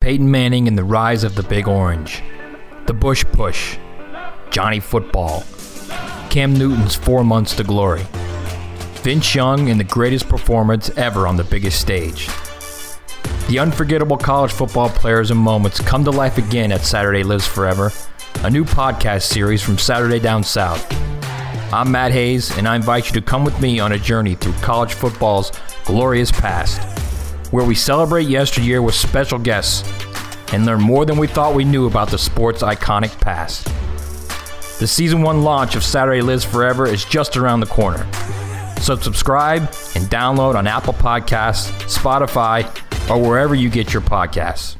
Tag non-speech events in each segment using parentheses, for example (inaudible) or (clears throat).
Peyton Manning and the rise of the Big Orange, the Bush Push, Johnny Football, Cam Newton's four months to glory, Vince Young and the greatest performance ever on the biggest stage. The unforgettable college football players and moments come to life again at Saturday Lives Forever, a new podcast series from Saturday Down South. I'm Matt Hayes, and I invite you to come with me on a journey through college football's glorious past where we celebrate yesteryear with special guests and learn more than we thought we knew about the sport's iconic past. The season one launch of Saturday Lives Forever is just around the corner. So subscribe and download on Apple Podcasts, Spotify, or wherever you get your podcasts.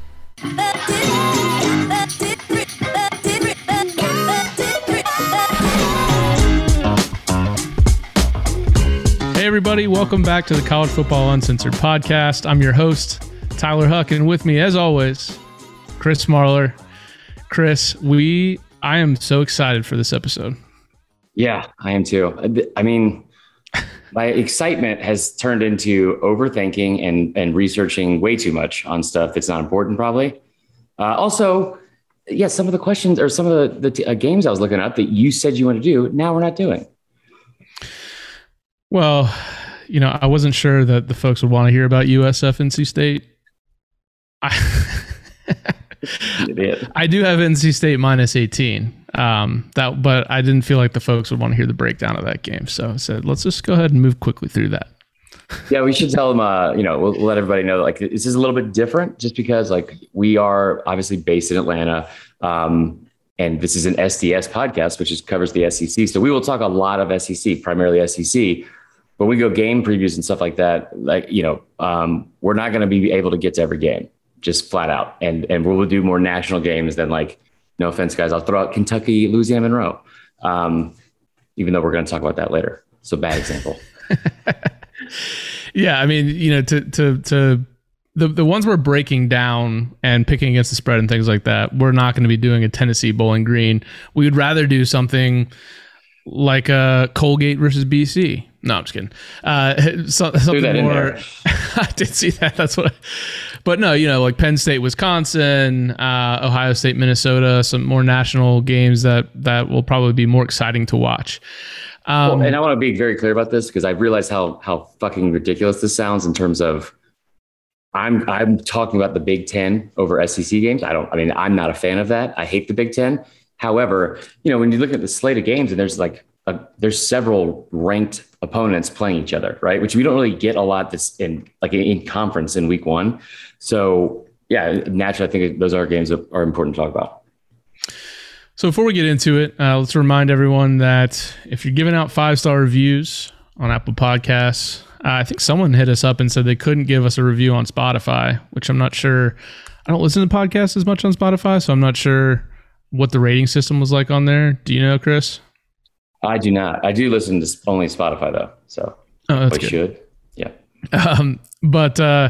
Everybody, welcome back to the College Football Uncensored podcast. I'm your host, Tyler Huck, and with me, as always, Chris Marlar. Chris, we, I am so excited for this episode. Yeah, I am too. I mean, (laughs) my excitement has turned into overthinking and, and researching way too much on stuff that's not important, probably. Uh, also, yeah, some of the questions or some of the, the uh, games I was looking up that you said you want to do, now we're not doing. Well, you know, I wasn't sure that the folks would want to hear about USF NC State. I, (laughs) I do have NC State minus 18. Um, that, but I didn't feel like the folks would want to hear the breakdown of that game. So I said, let's just go ahead and move quickly through that. yeah, we should tell them, uh, you know, we'll, we'll let everybody know that like this is a little bit different just because like we are obviously based in Atlanta. Um, and this is an SDS podcast, which is covers the SEC. So we will talk a lot of SEC, primarily SEC when we go game previews and stuff like that, like you know, um, we're not going to be able to get to every game, just flat out. And and we'll do more national games than like, no offense, guys, I'll throw out Kentucky, Louisiana Monroe, um, even though we're going to talk about that later. So bad example. (laughs) yeah, I mean, you know, to to to the the ones we're breaking down and picking against the spread and things like that, we're not going to be doing a Tennessee Bowling Green. We would rather do something like a Colgate versus BC no, I'm just kidding. Uh, (laughs) so, something more. (laughs) I did see that. That's what. I, but no, you know, like Penn State, Wisconsin, uh, Ohio State, Minnesota, some more national games that that will probably be more exciting to watch. Um, well, and I want to be very clear about this because I realize how how fucking ridiculous this sounds in terms of. I'm I'm talking about the Big Ten over SEC games. I don't. I mean, I'm not a fan of that. I hate the Big Ten. However, you know, when you look at the slate of games and there's like a, there's several ranked opponents playing each other, right? Which we don't really get a lot this in like in conference in week one. So yeah, naturally, I think those are games that are important to talk about. So before we get into it, uh, let's remind everyone that if you're giving out five star reviews on Apple Podcasts, uh, I think someone hit us up and said they couldn't give us a review on Spotify, which I'm not sure. I don't listen to podcasts as much on Spotify, so I'm not sure what the rating system was like on there. Do you know, Chris? I do not. I do listen to only Spotify though, so oh, I should. Yeah. Um, but uh,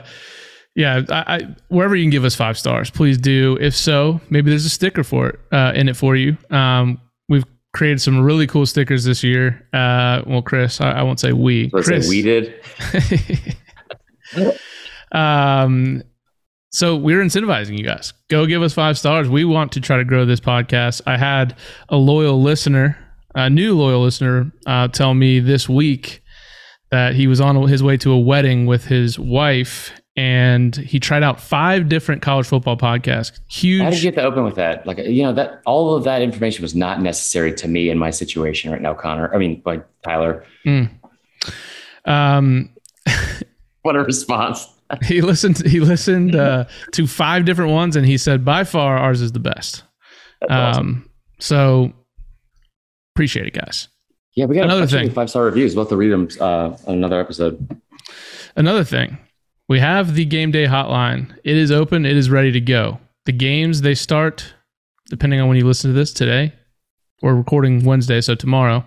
yeah, I, I, wherever you can give us five stars, please do. If so, maybe there's a sticker for it uh, in it for you. Um, we've created some really cool stickers this year. Uh, well, Chris, I, I won't say we. Let's Chris, say we did. (laughs) (laughs) um, so we're incentivizing you guys. Go give us five stars. We want to try to grow this podcast. I had a loyal listener a new loyal listener uh, tell me this week that he was on his way to a wedding with his wife and he tried out five different college football podcasts. Huge. How did you get to open with that? Like, you know, that all of that information was not necessary to me in my situation right now, Connor. I mean, like Tyler. Mm. Um, (laughs) what a response. (laughs) he listened. He listened uh, to five different ones, and he said, by far, ours is the best. Um, awesome. So Appreciate it, guys. Yeah, we got another thing. Five star reviews. We'll have to read them uh, on another episode. Another thing, we have the game day hotline. It is open. It is ready to go. The games they start, depending on when you listen to this today. We're recording Wednesday, so tomorrow.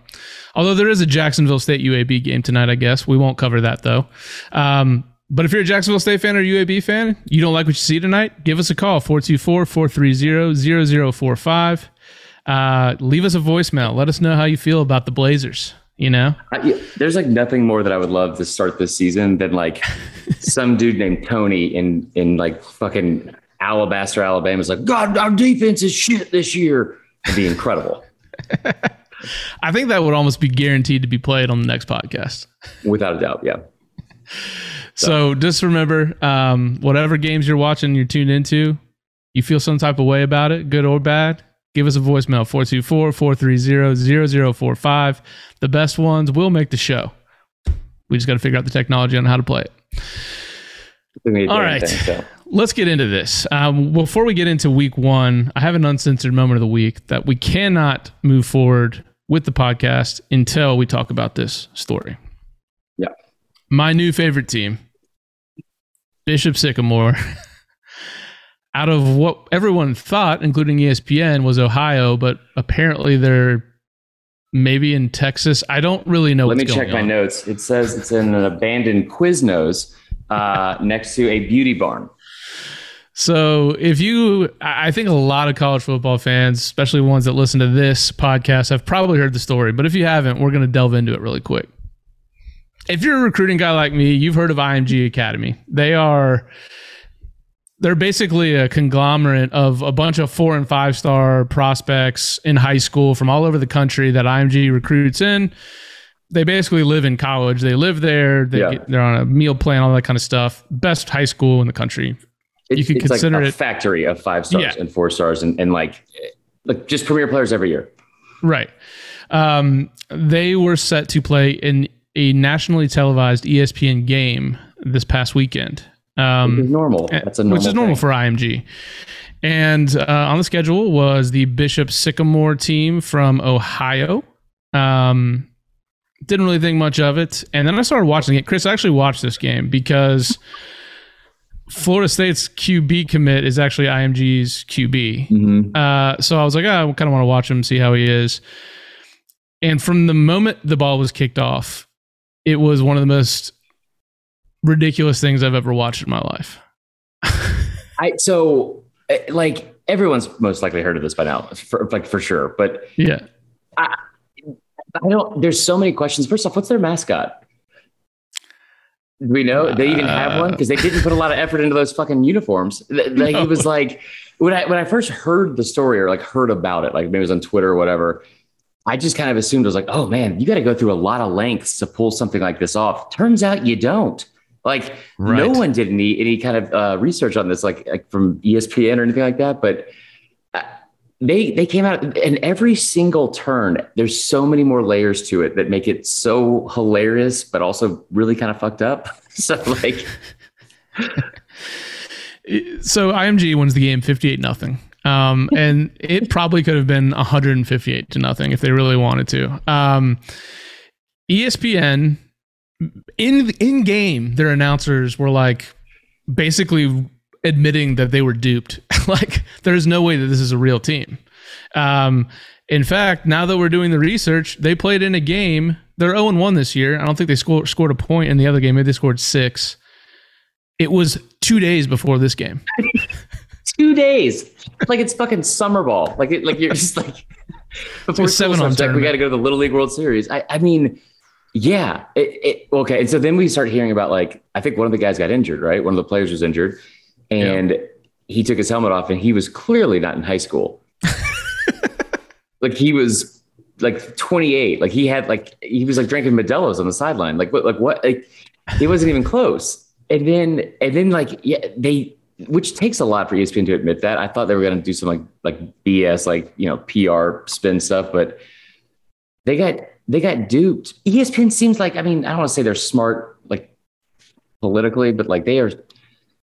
Although there is a Jacksonville State UAB game tonight, I guess we won't cover that though. Um, but if you're a Jacksonville State fan or UAB fan, you don't like what you see tonight, give us a call 424 430 0045 uh, leave us a voicemail. Let us know how you feel about the Blazers. You know, I, there's like nothing more that I would love to start this season than like (laughs) some dude named Tony in in like fucking Alabaster, Alabama is like, God, our defense is shit this year. It'd be incredible. (laughs) I think that would almost be guaranteed to be played on the next podcast. Without a doubt, yeah. (laughs) So just remember, um, whatever games you're watching, you're tuned into, you feel some type of way about it, good or bad, give us a voicemail 424-430-0045. The best ones will make the show. We just got to figure out the technology on how to play it. All right. Thing, so. Let's get into this. Um, before we get into week one, I have an uncensored moment of the week that we cannot move forward with the podcast until we talk about this story. My new favorite team, Bishop Sycamore. (laughs) Out of what everyone thought, including ESPN, was Ohio, but apparently they're maybe in Texas. I don't really know. Let me check my on. notes. It says it's in an abandoned Quiznos uh, (laughs) next to a beauty barn. So, if you, I think a lot of college football fans, especially ones that listen to this podcast, have probably heard the story. But if you haven't, we're going to delve into it really quick. If you're a recruiting guy like me, you've heard of IMG Academy. They are, they're basically a conglomerate of a bunch of four and five star prospects in high school from all over the country that IMG recruits in they basically live in college. They live there. They yeah. get, they're on a meal plan, all that kind of stuff. Best high school in the country. It, you could consider like a it factory of five stars yeah. and four stars, and, and like like just premier players every year. Right. Um, they were set to play in a nationally televised ESPN game this past weekend. Um, which is normal. That's a normal which is normal thing. for IMG. And uh, on the schedule was the Bishop Sycamore team from Ohio. Um, didn't really think much of it. And then I started watching it. Chris, I actually watched this game because (laughs) Florida State's QB commit is actually IMG's QB. Mm-hmm. Uh, so I was like, oh, I kind of want to watch him, see how he is. And from the moment the ball was kicked off, it was one of the most ridiculous things I've ever watched in my life. (laughs) I so eh, like everyone's most likely heard of this by now, for, like for sure. But yeah, I, I don't. There's so many questions. First off, what's their mascot? Do we know uh, they even have one because they didn't put a lot of effort into those fucking uniforms. Like no. it was like when I when I first heard the story or like heard about it, like maybe it was on Twitter or whatever. I just kind of assumed it was like, oh man, you got to go through a lot of lengths to pull something like this off. Turns out you don't. Like right. no one did any any kind of uh, research on this, like, like from ESPN or anything like that. But they they came out and every single turn there's so many more layers to it that make it so hilarious but also really kind of fucked up (laughs) so like (laughs) so img wins the game 58 nothing um, and it probably could have been 158 to nothing if they really wanted to um, espn in in game their announcers were like basically admitting that they were duped. (laughs) like, there's no way that this is a real team. Um, in fact, now that we're doing the research, they played in a game. They're 0 1 this year. I don't think they scored scored a point in the other game. Maybe they scored six. It was two days before this game. (laughs) two days. Like it's fucking summer ball. Like it, like you're just like (laughs) before seven on like, we got to go to the Little League World Series. I, I mean, yeah. It, it, okay. And so then we start hearing about like I think one of the guys got injured, right? One of the players was injured and yeah. he took his helmet off and he was clearly not in high school. (laughs) like he was like 28. Like he had like he was like drinking Modelo's on the sideline. Like what like what like he wasn't even close. And then and then like yeah, they which takes a lot for ESPN to admit that. I thought they were gonna do some like like BS, like you know, PR spin stuff, but they got they got duped. ESPN seems like I mean, I don't want to say they're smart like politically, but like they are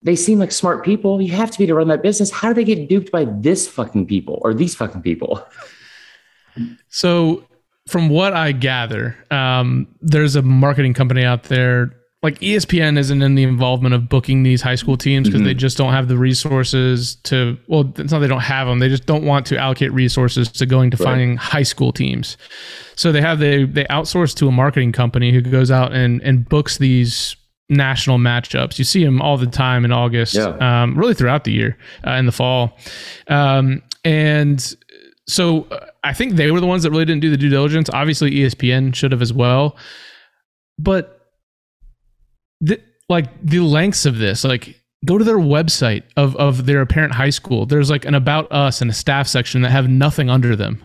they seem like smart people. You have to be to run that business. How do they get duped by this fucking people or these fucking people? So, from what I gather, um, there's a marketing company out there. Like ESPN isn't in the involvement of booking these high school teams because mm-hmm. they just don't have the resources to. Well, it's not they don't have them; they just don't want to allocate resources to going to right. finding high school teams. So they have they they outsource to a marketing company who goes out and and books these national matchups. You see them all the time in August, yeah. um, really throughout the year uh, in the fall. Um, and so uh, I think they were the ones that really didn't do the due diligence. Obviously, ESPN should have as well. But the, like the lengths of this, like go to their website of of their apparent high school. There's like an about us and a staff section that have nothing under them.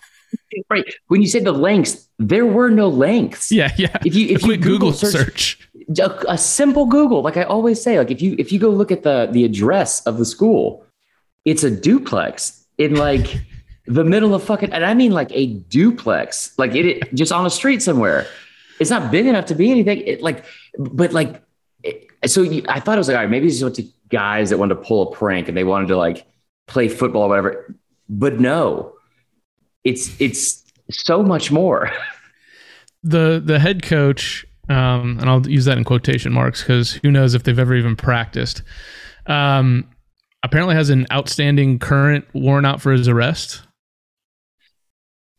(laughs) right. When you say the lengths, there were no lengths. Yeah, yeah. If you if you Google, Google search, search. A, a simple Google, like I always say, like if you if you go look at the the address of the school, it's a duplex in like (laughs) the middle of fucking, and I mean like a duplex, like it, it just on a street somewhere. It's not big enough to be anything. It like, but like, so I thought it was like, all right, maybe it's just to guys that wanted to pull a prank and they wanted to like play football or whatever. But no, it's it's so much more. (laughs) The the head coach, um, and I'll use that in quotation marks because who knows if they've ever even practiced. Um, apparently has an outstanding current warrant out for his arrest.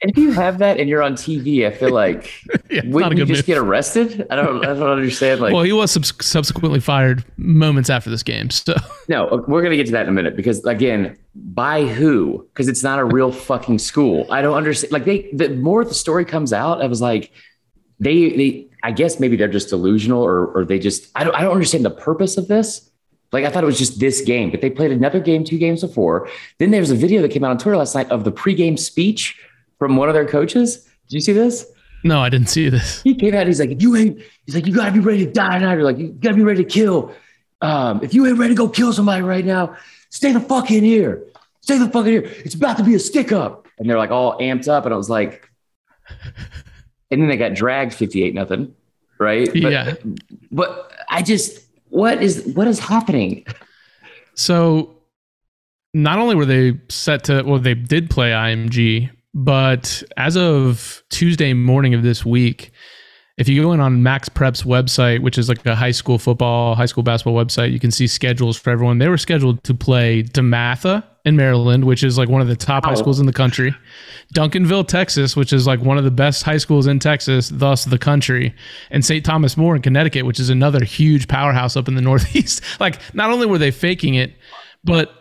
And if you have that and you're on TV, I feel like (laughs) Yeah, wouldn't you just move. get arrested? I don't I don't understand. Like well, he was subs- subsequently fired moments after this game. So (laughs) No, uh, we're gonna get to that in a minute because again, by who? Because it's not a real fucking school. I don't understand. Like they, the more the story comes out, I was like, they, they. I guess maybe they're just delusional, or or they just. I don't. I don't understand the purpose of this. Like I thought it was just this game, but they played another game two games before. Then there's a video that came out on Twitter last night of the pregame speech from one of their coaches. Did you see this? no, I didn't see this. he came out. He's like, if you ain't, he's like, you gotta be ready to die tonight. Or like, you gotta be ready to kill. Um, if you ain't ready to go kill somebody right now, stay the fuck in here. Stay the fuck in here. It's about to be a stick up. And they're like all amped up. And I was like, (laughs) and then they got dragged 58 nothing. Right. But, Yeah. But I just, what is, what is happening? So not only were they set to well, they did play IMG, but as of Tuesday morning of this week, if you go in on Max Prep's website, which is like a high school football, high school basketball website, you can see schedules for everyone. They were scheduled to play DeMatha in Maryland, which is like one of the top high Oh. schools in the country. Duncanville, Texas, which is like one of the best high schools in Texas, thus the country, and St. Thomas More in Connecticut, which is another huge powerhouse up in the (laughs) Northeast. like, not only were they faking it, but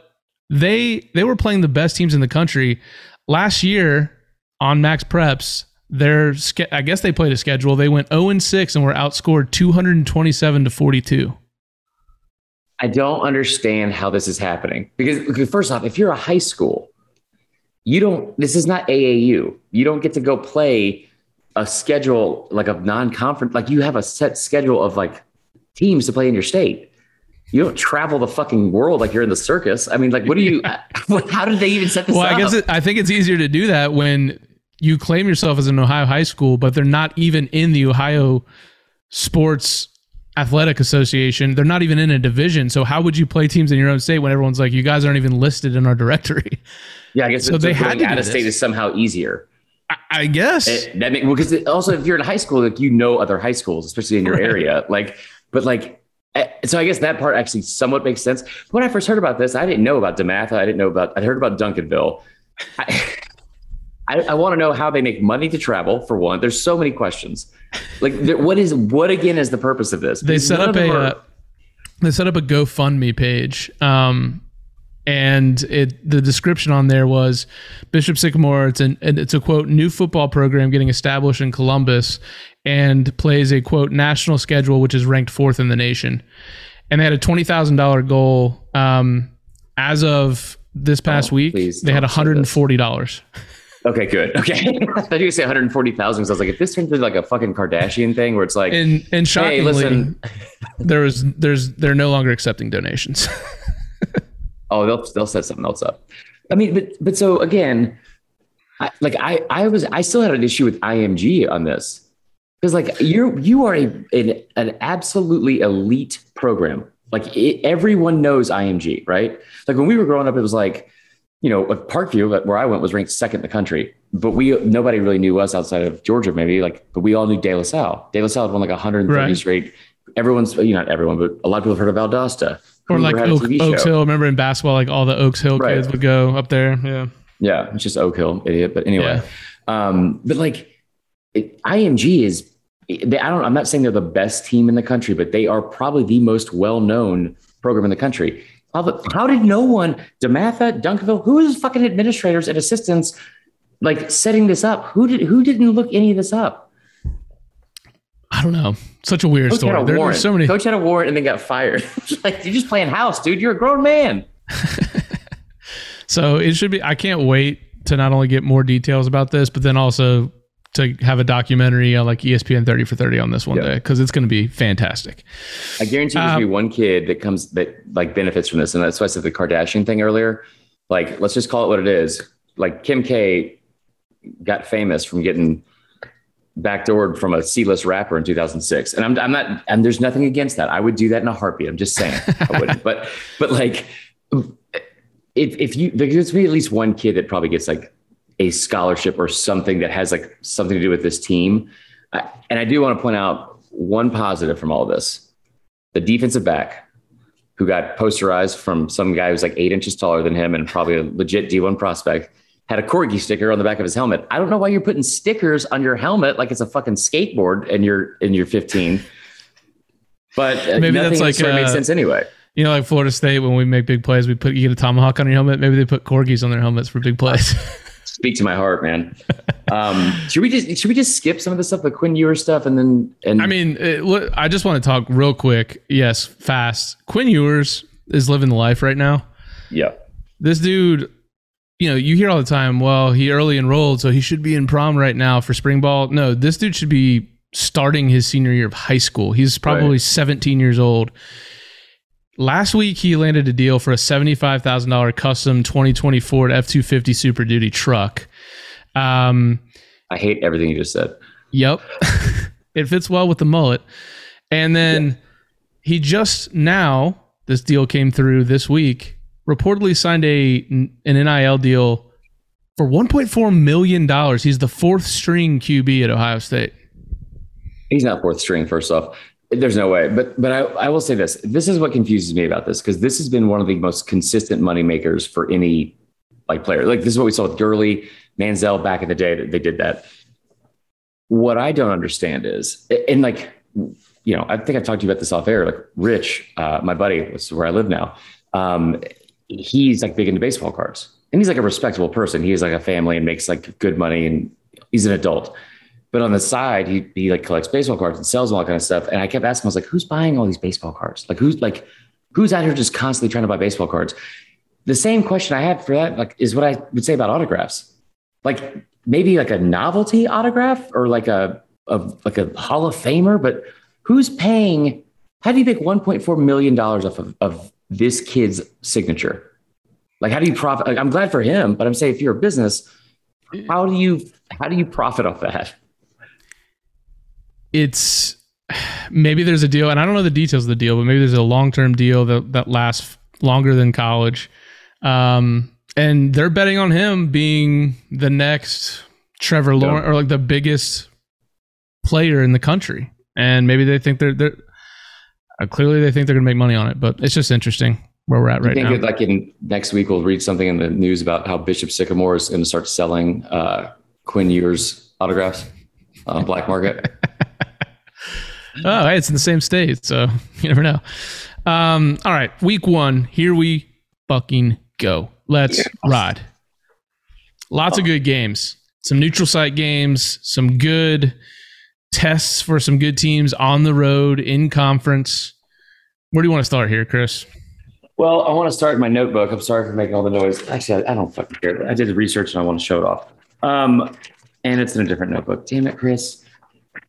they they were playing the best teams in the country last year on Max Preps. Their I guess they played a schedule. They went 0 and 6 and were outscored 227 to 42. I don't understand how this is happening because first off, if you're a high school, you don't. This is not AAU. You don't get to go play a schedule like a non-conference. Like you have a set schedule of like teams to play in your state. You don't travel the fucking world like you're in the circus. I mean, like, what do you? (laughs) (laughs) how did they even set this Well, up? Well, I guess it, I think it's easier to do that when you claim yourself as an Ohio high school, but they're not even in the Ohio Sports Athletic Association. They're not even in a division. So how would you play teams in your own state when everyone's like, you guys aren't even listed in our directory? yeah, I guess so it's- they had to out of state is somehow easier. I, I guess. It, that because it, also if you're in high school, like you know other high schools, especially in your Right. area. Like, but like, so I guess that part actually somewhat makes sense. When I first heard about this, I didn't know about Dematha. I didn't know about. I heard about Duncanville. I, (laughs) I, I want to know how they make money to travel. For one, there's so many questions. Like, there, what is what again is the purpose of this? they set none up a are- uh, they set up a GoFundMe page, um, and it the description on there was Bishop Sycamore. It's an and it's a quote new football program getting established in Columbus, and plays a quote national schedule which is ranked fourth in the nation, and they had a twenty thousand dollar goal. Um, as of this past Oh, week, they had say hundred and forty dollars. okay, good. Okay, (laughs) I thought you were gonna say 140,000. So I was like, if this turns into like a fucking Kardashian thing, where it's like, And and hey, shockingly, listen, there was there's they're no longer accepting donations. (laughs) Oh, they'll they'll set something else up. I mean, but but so again, I, like I I was I still had an issue with IMG on this because like you're you are a an, an absolutely elite program. Like it, everyone knows IMG, right? Like when we were growing up, it was like you know Parkview, where I went, was ranked second in the country, but we nobody really knew us outside of Georgia, maybe like, but we all knew De La Salle. De La Salle had won like 130 Right. straight. Everyone's you know not everyone, but a lot of people have heard of Valdosta. Or like Oak, Oaks. Hill. Remember in basketball, like all the Oaks Hill Right. kids would go up there. Yeah. Yeah, it's just Oak Hill, idiot. But anyway, um, but like it, IMG is, they, I don't. I'm not saying they're the best team in the country, but they are probably the most well-known program in the country. How, the, how did no one, Dematha, Duncanville, who is fucking administrators and assistants, like setting this up? Who did who didn't look any of this up? I don't know. Such a weird Coach story. had a There, warrant. there's so many. Coach had a warrant and then got fired. (laughs) like you're just playing house, dude. You're a grown man. (laughs) So it should be. I can't wait to not only get more details about this, but then also to have a documentary on like ESPN 30 for 30 on this one Yeah. day because it's going to be fantastic. I guarantee there's gonna be Um, one kid that comes that like benefits from this, and that's why I said the Kardashian thing earlier. Like, let's just call it what it is. Like Kim K got famous from getting backdoored from a C-list rapper in 2006, and I'm I'm not and there's nothing against that. I would do that in a heartbeat. I'm just saying I wouldn't. but (laughs) but like if if you there's be at least one kid that probably gets like a scholarship or something that has like something to do with this team. I, and I do want to point out one positive from all of this the defensive back who got posterized from some guy who's like eight inches taller than him and probably a legit D1 prospect had a corgi sticker on the back of his helmet. I don't know why you're putting stickers on your helmet like it's a fucking skateboard and you're and you're 15. But uh, Maybe that's like, sort of made uh, sense anyway. You know, like Florida State when we make big plays, we put you get a tomahawk on your helmet. Maybe they put corgis on their helmets for big plays. (laughs) Speak to my heart, man. Um, should we just should we just skip some of the stuff, the Quinn Ewer stuff, and then and I mean, it, I just want to talk real quick. Yes, fast. Quinn Ewers is living the life right now. yeah, This dude, you know, you hear all the time, well, he early enrolled, so he should be in prom right now for spring ball. No, this dude should be starting his senior year of high school. He's probably Right. 17 years old. Last week, he landed a deal for a $75,000 custom 2020 Ford F 250 Super Duty truck. Um, I hate everything you just said. Yep. (laughs) it fits well with the mullet. And then he just now, this deal came through this week, reportedly signed a an NIL deal for 1.4 million dollars. He's the fourth string QB at Ohio State. He's not fourth string. First off, there's no way. But but I, I will say this. This is what confuses me about this because this has been one of the most consistent money makers for any like player. Like this is what we saw with Gurley, Manziel back in the day that they did that. What I don't understand is, and like, you know, I think I talked to you about this off air. Like Rich, uh, my buddy, this is where I live now. Um, he's like big into baseball cards, and he's like a respectable person. He has like a family and makes like good money, and he's an adult. But on the side, he he like collects baseball cards and sells them all kind of stuff. And I kept asking, I was like, who's buying all these baseball cards? Like who's like who's out here just constantly trying to buy baseball cards? The same question I had for that, like, is what I would say about autographs. Like maybe like a novelty autograph or like a, a like a Hall of Famer, but who's paying? How do you make 1.4 million dollars off of, of this kid's signature? Like, how do you profit? Like, I'm glad for him, but I'm saying if you're a business, how do you how do you profit off that? It's (sighs) maybe there's a deal, and I don't know the details of the deal, but maybe there's a long term deal that, that lasts longer than college. Um, and they're betting on him being the next Trevor Lawrence or like the biggest player in the country. And maybe they think they're they're uh, clearly they think they're gonna make money on it, but it's just interesting where we're at right think now. like in next week we'll read something in the news about how Bishop Sycamore is going to start selling uh, Quinn Ewers autographs on black market? (laughs) Oh, hey, it's in the same state, so (laughs) you never know. Um, all right, week one, here we fucking go. Let's ride. Lots of good games, some neutral site games, some good tests for some good teams on the road in conference. Where do you want to start here, Chris? well, I want to start my notebook. I'm sorry for making all the noise. Actually, I, I don't fucking care. I did the research and I want to show it off. Um, and it's in a different notebook. Damn it, Chris.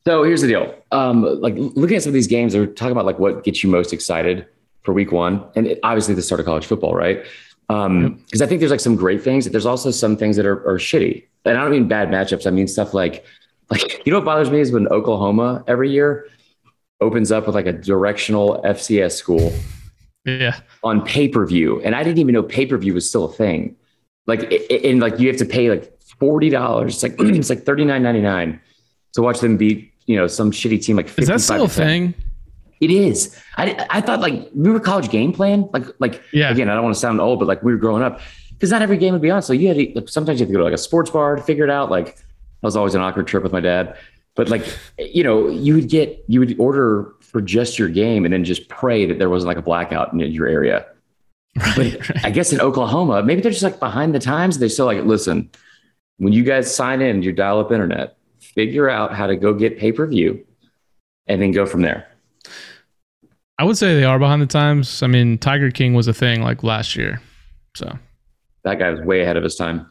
So here's the deal. Um, like looking at some of these games, they're talking about like what gets you most excited for week one, and it, obviously the start of college football, right? Um, because I think there's like some great things. There's also some things that are, are shitty, and I don't mean bad matchups. I mean stuff like, like (laughs) you know what bothers me is when Oklahoma every year opens up with like a directional FCS school Yeah. on pay per view, and I didn't even know pay per view was still a thing. Like, and like you have to pay like forty dollars. It's like (clears throat) it's like thirty nine ninety nine to watch them beat you know some shitty team like. Is that still a 55%. thing? It is. I I thought like we were college game plan. Like like Yeah. again, I don't want to sound old, but like we were growing up because not every game would be on. So you had to, like, sometimes you have to go to like a sports bar to figure it out. Like that was always an awkward trip with my dad. But like you know, you would get you would order for just your game and then just pray that there wasn't like a blackout in your area. But I guess in Oklahoma, maybe they're just like behind the times. They still like, listen, when you guys sign in your dial up internet, figure out how to go get pay per view and then go from there. I would say they are behind the times. I mean, Tiger King was a thing like last year. So that guy was way ahead of his time.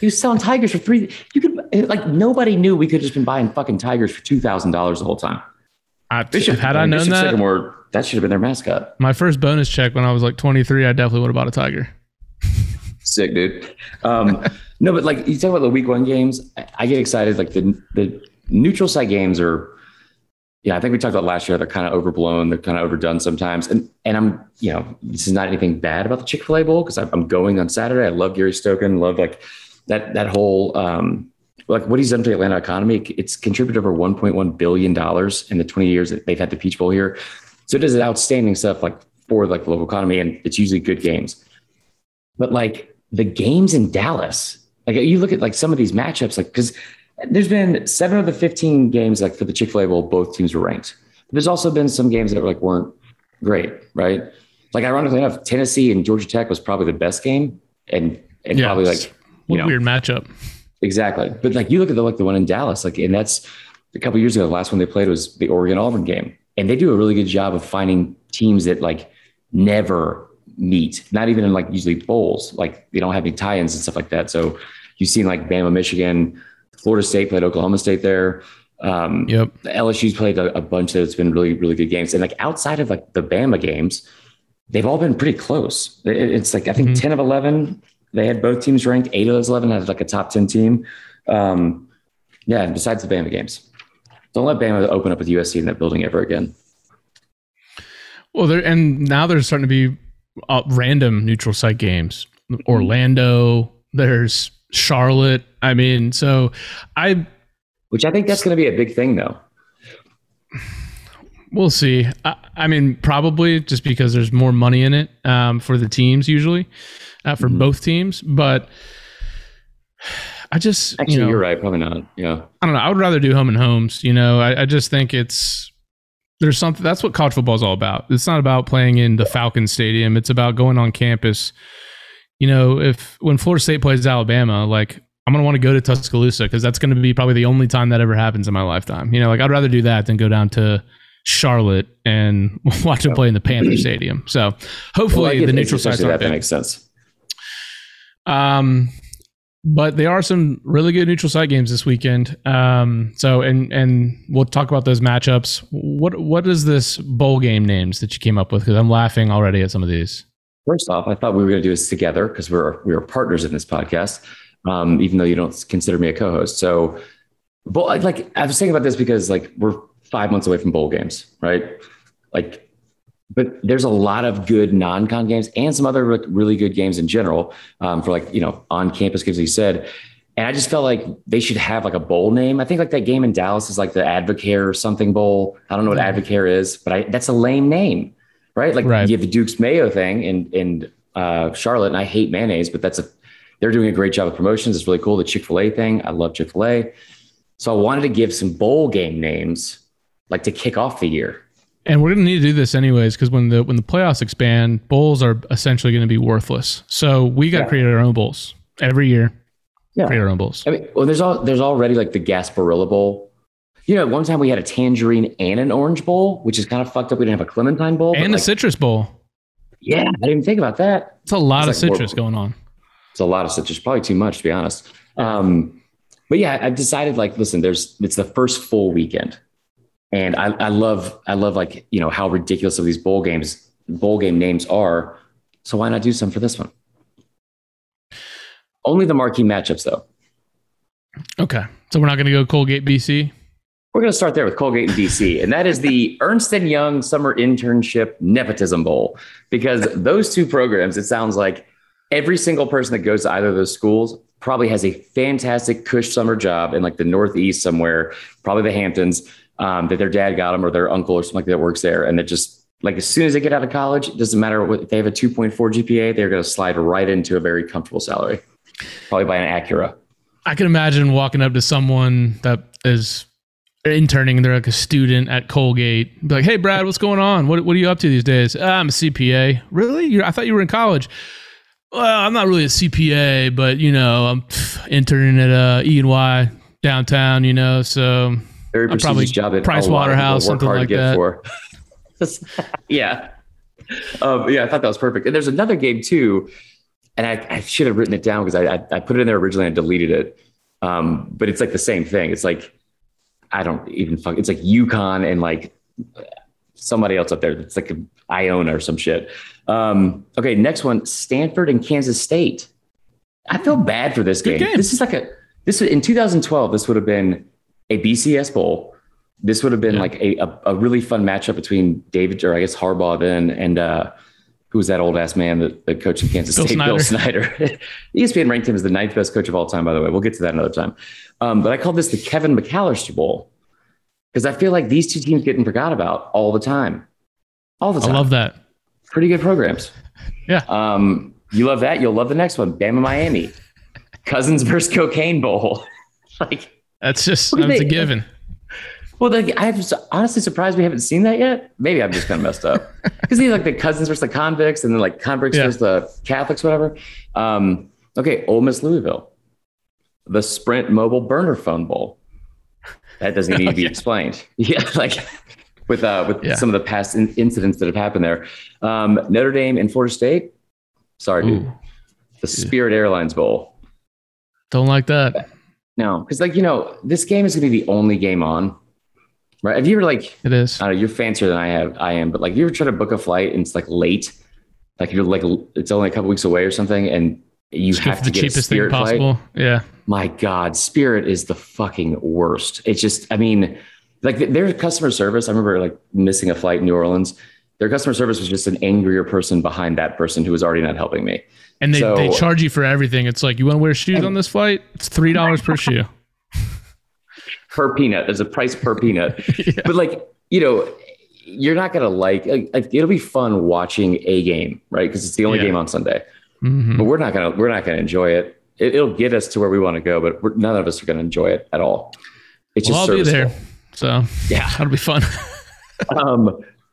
he was selling tigers for three. You could like nobody knew we could just been buying fucking tigers for two thousand dollars the whole time. I, should, had I, known that, Sycamore, that should have been their mascot. My first bonus check when I was like twenty three, I definitely would have bought a tiger. Sick, dude. Um, no, but like you talk about the week one games, I get excited. Like the the neutral site games are yeah, I think we talked about last year. They're kind of overblown. They're kind of overdone sometimes. And and I'm, you know, this is not anything bad about the Chick Fil A Bowl because I'm going on Saturday. I love Gary Stokan. Love like that that whole um, like what he's done to the Atlanta economy. It's contributed over 1.1 billion dollars in the 20 years that they've had the Peach Bowl here. So it does outstanding stuff like for like the local economy, and it's usually good games. But like the games in Dallas, like you look at like some of these matchups, like because there's been seven of the 15 games like for the Chick-fil-A Bowl, both teams were ranked. There's also been some games that like weren't great, right? Like ironically enough, Tennessee and Georgia Tech was probably the best game and and yeah, probably like you know, weird matchup. Exactly. But like you look at the like the one in Dallas, like and that's a couple years ago, the last one they played was the Oregon Auburn game. And they do a really good job of finding teams that like never meet, not even in like usually bowls. Like they don't have any tie-ins and stuff like that. So you've seen like Bama, Michigan, Florida State played Oklahoma State there. Um, yep. LSU's played a, a bunch that's been really, really good games. And like outside of like the Bama games, they've all been pretty close. It, it's like, I think mm-hmm. 10 of 11, they had both teams ranked. Eight of those 11 had like a top 10 team. Um, yeah. Besides the Bama games, don't let Bama open up with USC in that building ever again. Well, there, and now there's starting to be uh, random neutral site games. Orlando, there's Charlotte. I mean, so I. Which I think that's going to be a big thing, though. (sighs) We'll see. I, I, mean, probably just because there's more money in it um, for the teams usually, uh, for mm-hmm. both teams. But (sighs) I just actually, you know, you're right. Probably not. Yeah. I don't know. I would rather do home and homes. You know, I, I just think it's there's something that's what college football is all about. It's not about playing in the Falcon Stadium. It's about going on campus you know, if when Florida State plays Alabama, like I'm gonna want to go to Tuscaloosa because that's gonna be probably the only time that ever happens in my lifetime. You know, like I'd rather do that than go down to Charlotte and (laughs) watch them play in the Panther Stadium. So hopefully well, the neutral site that, that makes sense. Um, but there are some really good neutral site games this weekend. Um, so and and we'll talk about those matchups. What what is this bowl game names that you came up with? Because I'm laughing already at some of these. First off, I thought we were going to do this together because we're we are partners in this podcast, um, even though you don't consider me a co-host. So, but like I was thinking about this because like we're five months away from bowl games, right? Like, but there's a lot of good non-con games and some other like, really good games in general um, for like you know on campus games. You said, and I just felt like they should have like a bowl name. I think like that game in Dallas is like the Advocare or something bowl. I don't know what Advocare is, but I, that's a lame name right? Like right. you have the Duke's Mayo thing in in uh, Charlotte, and I hate mayonnaise, but that's a they're doing a great job of promotions. It's really cool. The Chick Fil A thing, I love Chick Fil A. So I wanted to give some bowl game names, like to kick off the year. And we're going to need to do this anyways because when the when the playoffs expand, bowls are essentially going to be worthless. So we got to yeah. create our own bowls every year. Yeah, create our own bowls. I mean, well, there's all there's already like the Gasparilla Bowl, you know, one time we had a tangerine and an orange bowl, which is kind of fucked up. We didn't have a clementine bowl and a like, citrus bowl. Yeah, I didn't even think about that. It's a lot it's of like citrus more, going on. It's a lot of citrus, probably too much to be honest. Um, but yeah, I've decided like, listen, there's it's the first full weekend, and I, I love I love like you know how ridiculous of these bowl games bowl game names are. So why not do some for this one? Only the marquee matchups though. Okay, so we're not going to go Colgate BC. We're going to start there with Colgate and BC, and that is the (laughs) Ernst and Young Summer Internship Nepotism Bowl. Because those two programs, it sounds like every single person that goes to either of those schools probably has a fantastic cush summer job in like the Northeast somewhere, probably the Hamptons, um, that their dad got them or their uncle or something like that works there, and that just like as soon as they get out of college, it doesn't matter what if they have a 2.4 GPA, they're going to slide right into a very comfortable salary, probably by an Acura. I can imagine walking up to someone that is interning they're like a student at Colgate. Be like, hey, Brad, what's going on? What, what are you up to these days? Ah, I'm a CPA. Really? You're, I thought you were in college. Well, I'm not really a CPA, but you know, I'm interning at uh, E and Y downtown. You know, so very Uh, probably job that Price a lot of people Waterhouse, something hard to like get that. For. (laughs) yeah, um, yeah, I thought that was perfect. And there's another game too, and I, I should have written it down because I, I I put it in there originally and deleted it. Um, but it's like the same thing. It's like I don't even fuck. It's like UConn and like somebody else up there. It's like Iona or some shit. Um, okay, next one: Stanford and Kansas State. I feel bad for this game. game. This is like a this in 2012. This would have been a BCS bowl. This would have been Yeah. like a, a a really fun matchup between David or I guess Harbaugh then and uh, who was that old ass man that, that coached Kansas Bill State? Bill Snyder. (laughs) ESPN ranked him as the ninth best coach of all time. By the way, we'll get to that another time. Um, but I call this the Kevin McCallister Bowl because I feel like these two teams getting forgot about all the time, all the time. I love that. Pretty good programs. (laughs) Yeah. Um, you love that. You'll love the next one, Bama Miami, Cousins versus Cocaine Bowl. (laughs) like, That's just that's a they- given. Well, like, I'm honestly surprised we haven't seen that yet. Maybe I'm just kind of messed up (laughs) because they like the Cousins versus the convicts, and then like convicts Yeah. versus the Catholics, whatever. Um, okay, Ole Miss Louisville, the Sprint Mobile Burner Phone Bowl. That doesn't need to be (laughs) Yeah. explained. (laughs) Yeah, like with uh, with Yeah. some of the past in- incidents that have happened there. Um, Notre Dame and Florida State. Sorry, dude. The Spirit Airlines Bowl. don't like that. No, because like you know, this game is going to be the only game on, right? Have you ever like It is. I don't know, you're fancier than I have, I am, but like you ever try to book a flight and it's like late, like you're like it's only a couple weeks away or something, and you Just have to the get cheapest thing Spirit flight. possible. Yeah. My God, Spirit is the fucking worst. It's just, I mean, like their customer service. I remember like missing a flight in New Orleans. Their customer service was just an angrier person behind that person who was already not helping me. And they, So- they charge you for everything. It's like you want to wear shoes on this flight? It's three dollars per (laughs) shoe. Per peanut. There's a price per peanut. (laughs) Yeah. But like, you know, you're not gonna like, like, like, it'll be fun watching a game, right? Because it's the only Yeah. game on Sunday. Mhm. But we're not gonna we're not gonna enjoy it. it it'll get us to where we want to go, but we're, none of us are gonna enjoy it at all. It's Well, just I'll be there. So Yeah. (laughs) that'll be fun. (laughs) Um,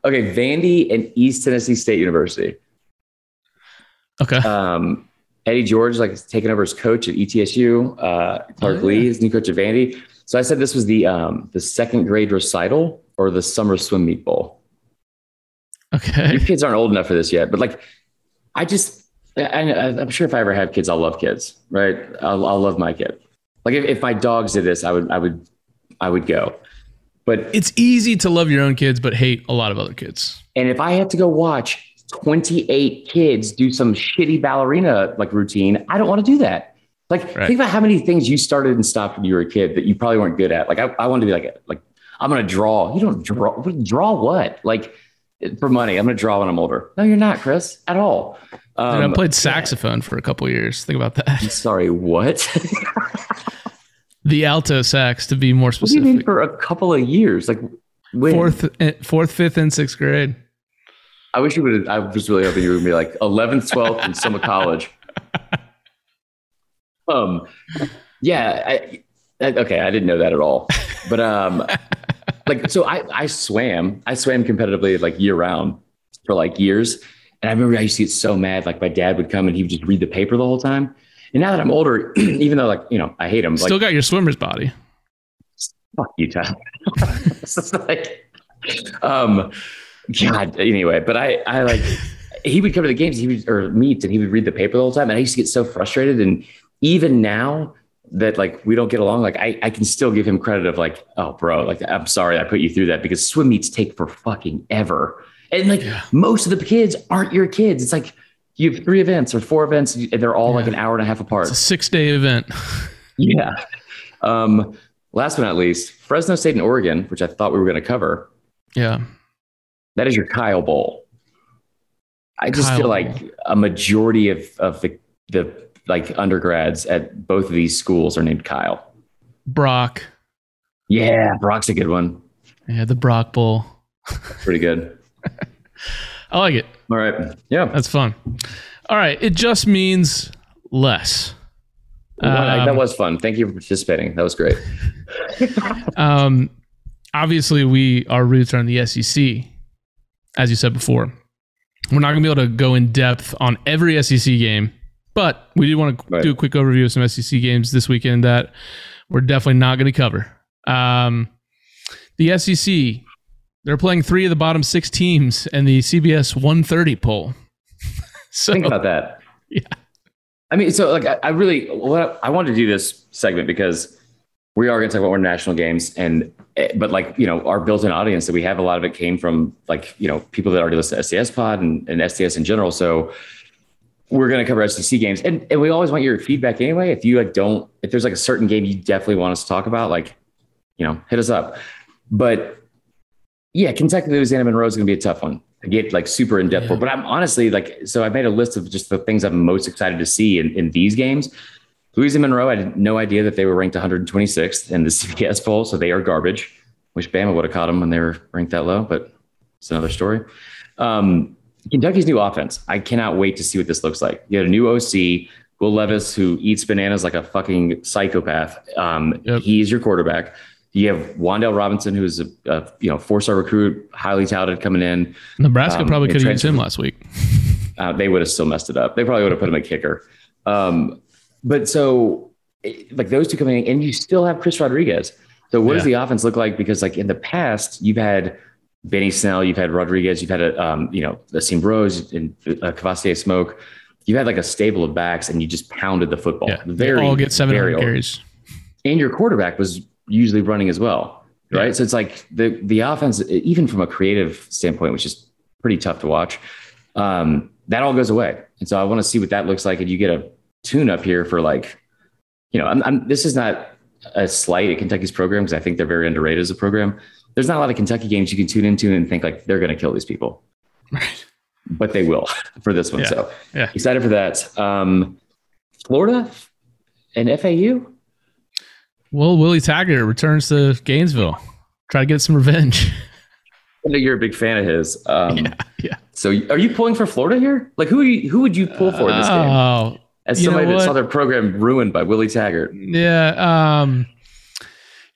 okay, Vandy and East Tennessee State University. okay. Um, Eddie George like taking over as coach at ETSU. Uh, Clark Oh, Lea is new coach at Vandy. So I said this was the um, the second grade recital or the summer swim meet bowl. Okay. Your kids aren't old enough for this yet, but like, I just, I, I'm sure if I ever have kids, I'll love kids, right? I'll, I'll love my kid. Like if, if my dogs did this, I would, I would, I would go. But It's easy to love your own kids, but hate a lot of other kids. and if I had to go watch 28 kids do some shitty ballerina like routine, I don't want to do that. Like Right. think about how many things you started and stopped when you were a kid that you probably weren't good at. Like I, I want to be like, like I'm gonna draw. You don't draw. What- Draw what? Like for money. I'm gonna draw when I'm older. No, you're not, Chris, at all. Dude, Um, I played saxophone for a couple years. Think about that. Sorry, what? (laughs) The alto sax, to be more what do you mean specific. for a couple of years? Like when? Fourth, eh, fourth, fifth, and sixth grade. I wish you would. I was really hoping you would be like 11th, 12th, and summer college. Um, yeah. I, I, okay, I didn't know that at all. But um, like, so I I swam. I swam competitively like year round for like years, and I remember I used to get so mad. Like my dad would come and he would just read the paper the whole time. And now that I'm older, (clears throat) even though like you know I hate him, like Still got your swimmer's body. fuck you, Tyler. (laughs) It's just like, um, God. Anyway, but I, I like, he would come to the games, he would or meets, and he would read the paper the whole time, and I used to get so frustrated. And even now that like we don't get along, like I, I can still give him credit of like, oh, bro, like I'm sorry I put you through that because swim meets take for fucking ever, and like Yeah. most of the kids aren't your kids. It's like you have three events or four events, and they're all like an hour and a half apart. It's a six day event. (laughs) Yeah. Um, last but not least, Fresno State and Oregon, which I thought we were going to cover. yeah. That is your Kyle Bowl. I just Kyle feel like a majority of, of the, the like undergrads at both of these schools are named Kyle. Brock. Yeah, Brock's a good one. Yeah, the Brock Bowl. (laughs) Pretty good. I like it. All right. Yeah. That's fun. All right. It just means less. Well, that Um, was fun. Thank you for participating. That was great. (laughs) (laughs) Um, obviously, we our roots are in the SEC, as you said before. We're not going to be able to go in depth on every SEC game, but we do want to do a quick overview of some SEC games this weekend that we're definitely not going to cover. Um, The SEC, they're playing three of the bottom six teams in the CBS 130 poll. (laughs) so Think about that. (laughs) Yeah. I mean, so like, I, I really, what I wanted to do this segment because we are going to talk about more national games and, eh, but like, you know, our built-in audience that we have, a lot of it came from like, you know, people that already listen to SDS pod and, and SDS in general. So we're going to cover SEC games and, and we always want your feedback anyway. If you like, don't, if there's like a certain game you definitely want us to talk about, like, you know, hit us up. But yeah, Kentucky, Louisiana, Monroe is going to be a tough one to get like super in depth Yeah. for. But I'm honestly like, so I made a list of just the things I'm most excited to see in, in these games. Louisiana Monroe, I had no idea that they were ranked 126th in the (laughs) CBS poll, so they are garbage. Wish Bama would have caught them when they were ranked that low, but it's another story. Um, Kentucky's new offense. I cannot wait to see what this looks like. You had a new OC, Will Levis, who eats bananas like a fucking psychopath. Um, Yep. He's your quarterback. You have Wan'Dale Robinson, who's a, a you know four star recruit, highly touted coming in. Nebraska Um, probably could have used him last week. (laughs) Uh, they would have still messed it up. They probably would have put him at kicker. Um, but so, like those two coming in, and you still have Chris Rodriguez. So, what does the offense look like? Because, like in the past, you've had Benny Snell, you've had Rodriguez, you've had a, um, you know, Asim Rose and uh, Kavosiey Smoke. You had like a stable of backs, and you just pounded the football. Yeah, very they all get seven carries. and your quarterback was usually running as well, right? Yeah. So it's like the the offense, even from a creative standpoint, which is pretty tough to watch, um, that all goes away. And so I want to see what that looks like. And you get a tune up here for like, you know, I'm, I'm this is not a slight at Kentucky's program because I think they're very underrated as a program. There's not a lot of Kentucky games you can tune into and think like they're going to kill these people, Right. but they will (laughs) for this one. Yeah. So Yeah. excited for that. Um, Florida and FAU. Well, Willie Taggart returns to Gainesville. Try to get some revenge. (laughs) I know you're a big fan of his. Um, yeah, yeah. So are you pulling for Florida here? Like who you, who would you pull for this game? Oh, As somebody that saw their program ruined by Willie Taggart. yeah. Um,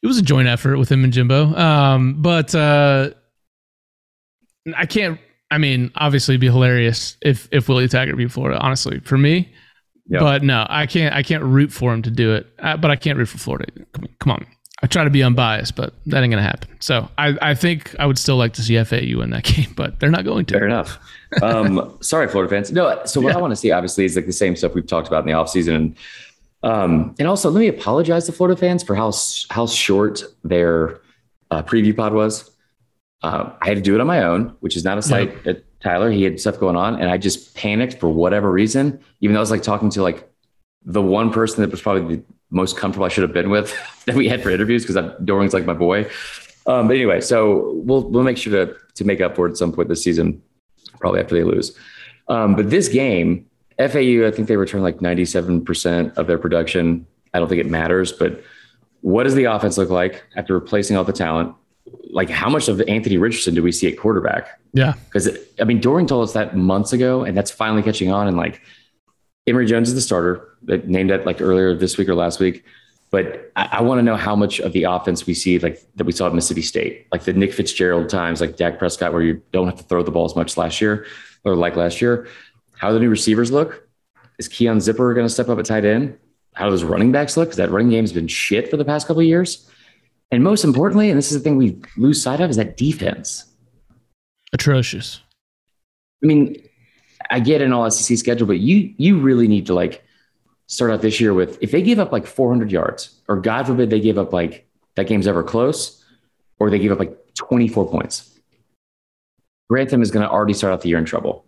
it was a joint effort with him and Jimbo. Um, but uh, I can't. I mean, obviously, it'd be hilarious if if Willie Taggart beat Florida. Honestly, for me. Yeah. But no, I can't. I can't root for him to do it. Uh, but I can't root for Florida. Come, come on. I try to be unbiased, but that ain't gonna happen. So I, I think I would still like to see FAU in that (laughs) game, but they're not going to. Fair enough. Um, sorry, Florida fans. No, so what Yeah. I want to see obviously is like the same stuff we've talked about in the offseason. And um, and also let me apologize to Florida fans for how how short their uh, preview pod was. Uh, I had to do it on my own, which is not a slight at Tyler. He had stuff going on, and I just panicked for whatever reason. Even though I was like talking to like the one person that was probably the most comfortable I should have been with (laughs) that we had for interviews because Doering's like my boy. Um, but anyway, so we'll we'll make sure to to make up for it at some point this season, probably after they lose. Um, but this game, FAU, I think they return like ninety seven percent of their production. I don't think it matters, but what does the offense look like after replacing all the talent? Like, how much of Anthony Richardson do we see at quarterback? Yeah. Because I mean, Doering told us that months ago, and that's finally catching on. And like, Emory Jones is the starter. They named that like earlier this week or last week. But I, I want to know how much of the offense we see like that we saw at Mississippi State, like the Nick Fitzgerald times, like Dak Prescott, where you don't have to throw the ball as much last year or like last year. How do the new receivers look? Is Keon Zipperer going to step up at tight end? How do those running backs look? Because that running game has been shit for the past couple of years. And most importantly, and this is the thing we lose sight of, is that defense. Atrocious. I mean, I get an all SEC schedule, but you you really need to like start out this year with if they give up like 400 yards, or God forbid they give up like that game's ever close, or they give up like 24 points. Grantham is going to already start out the year in trouble.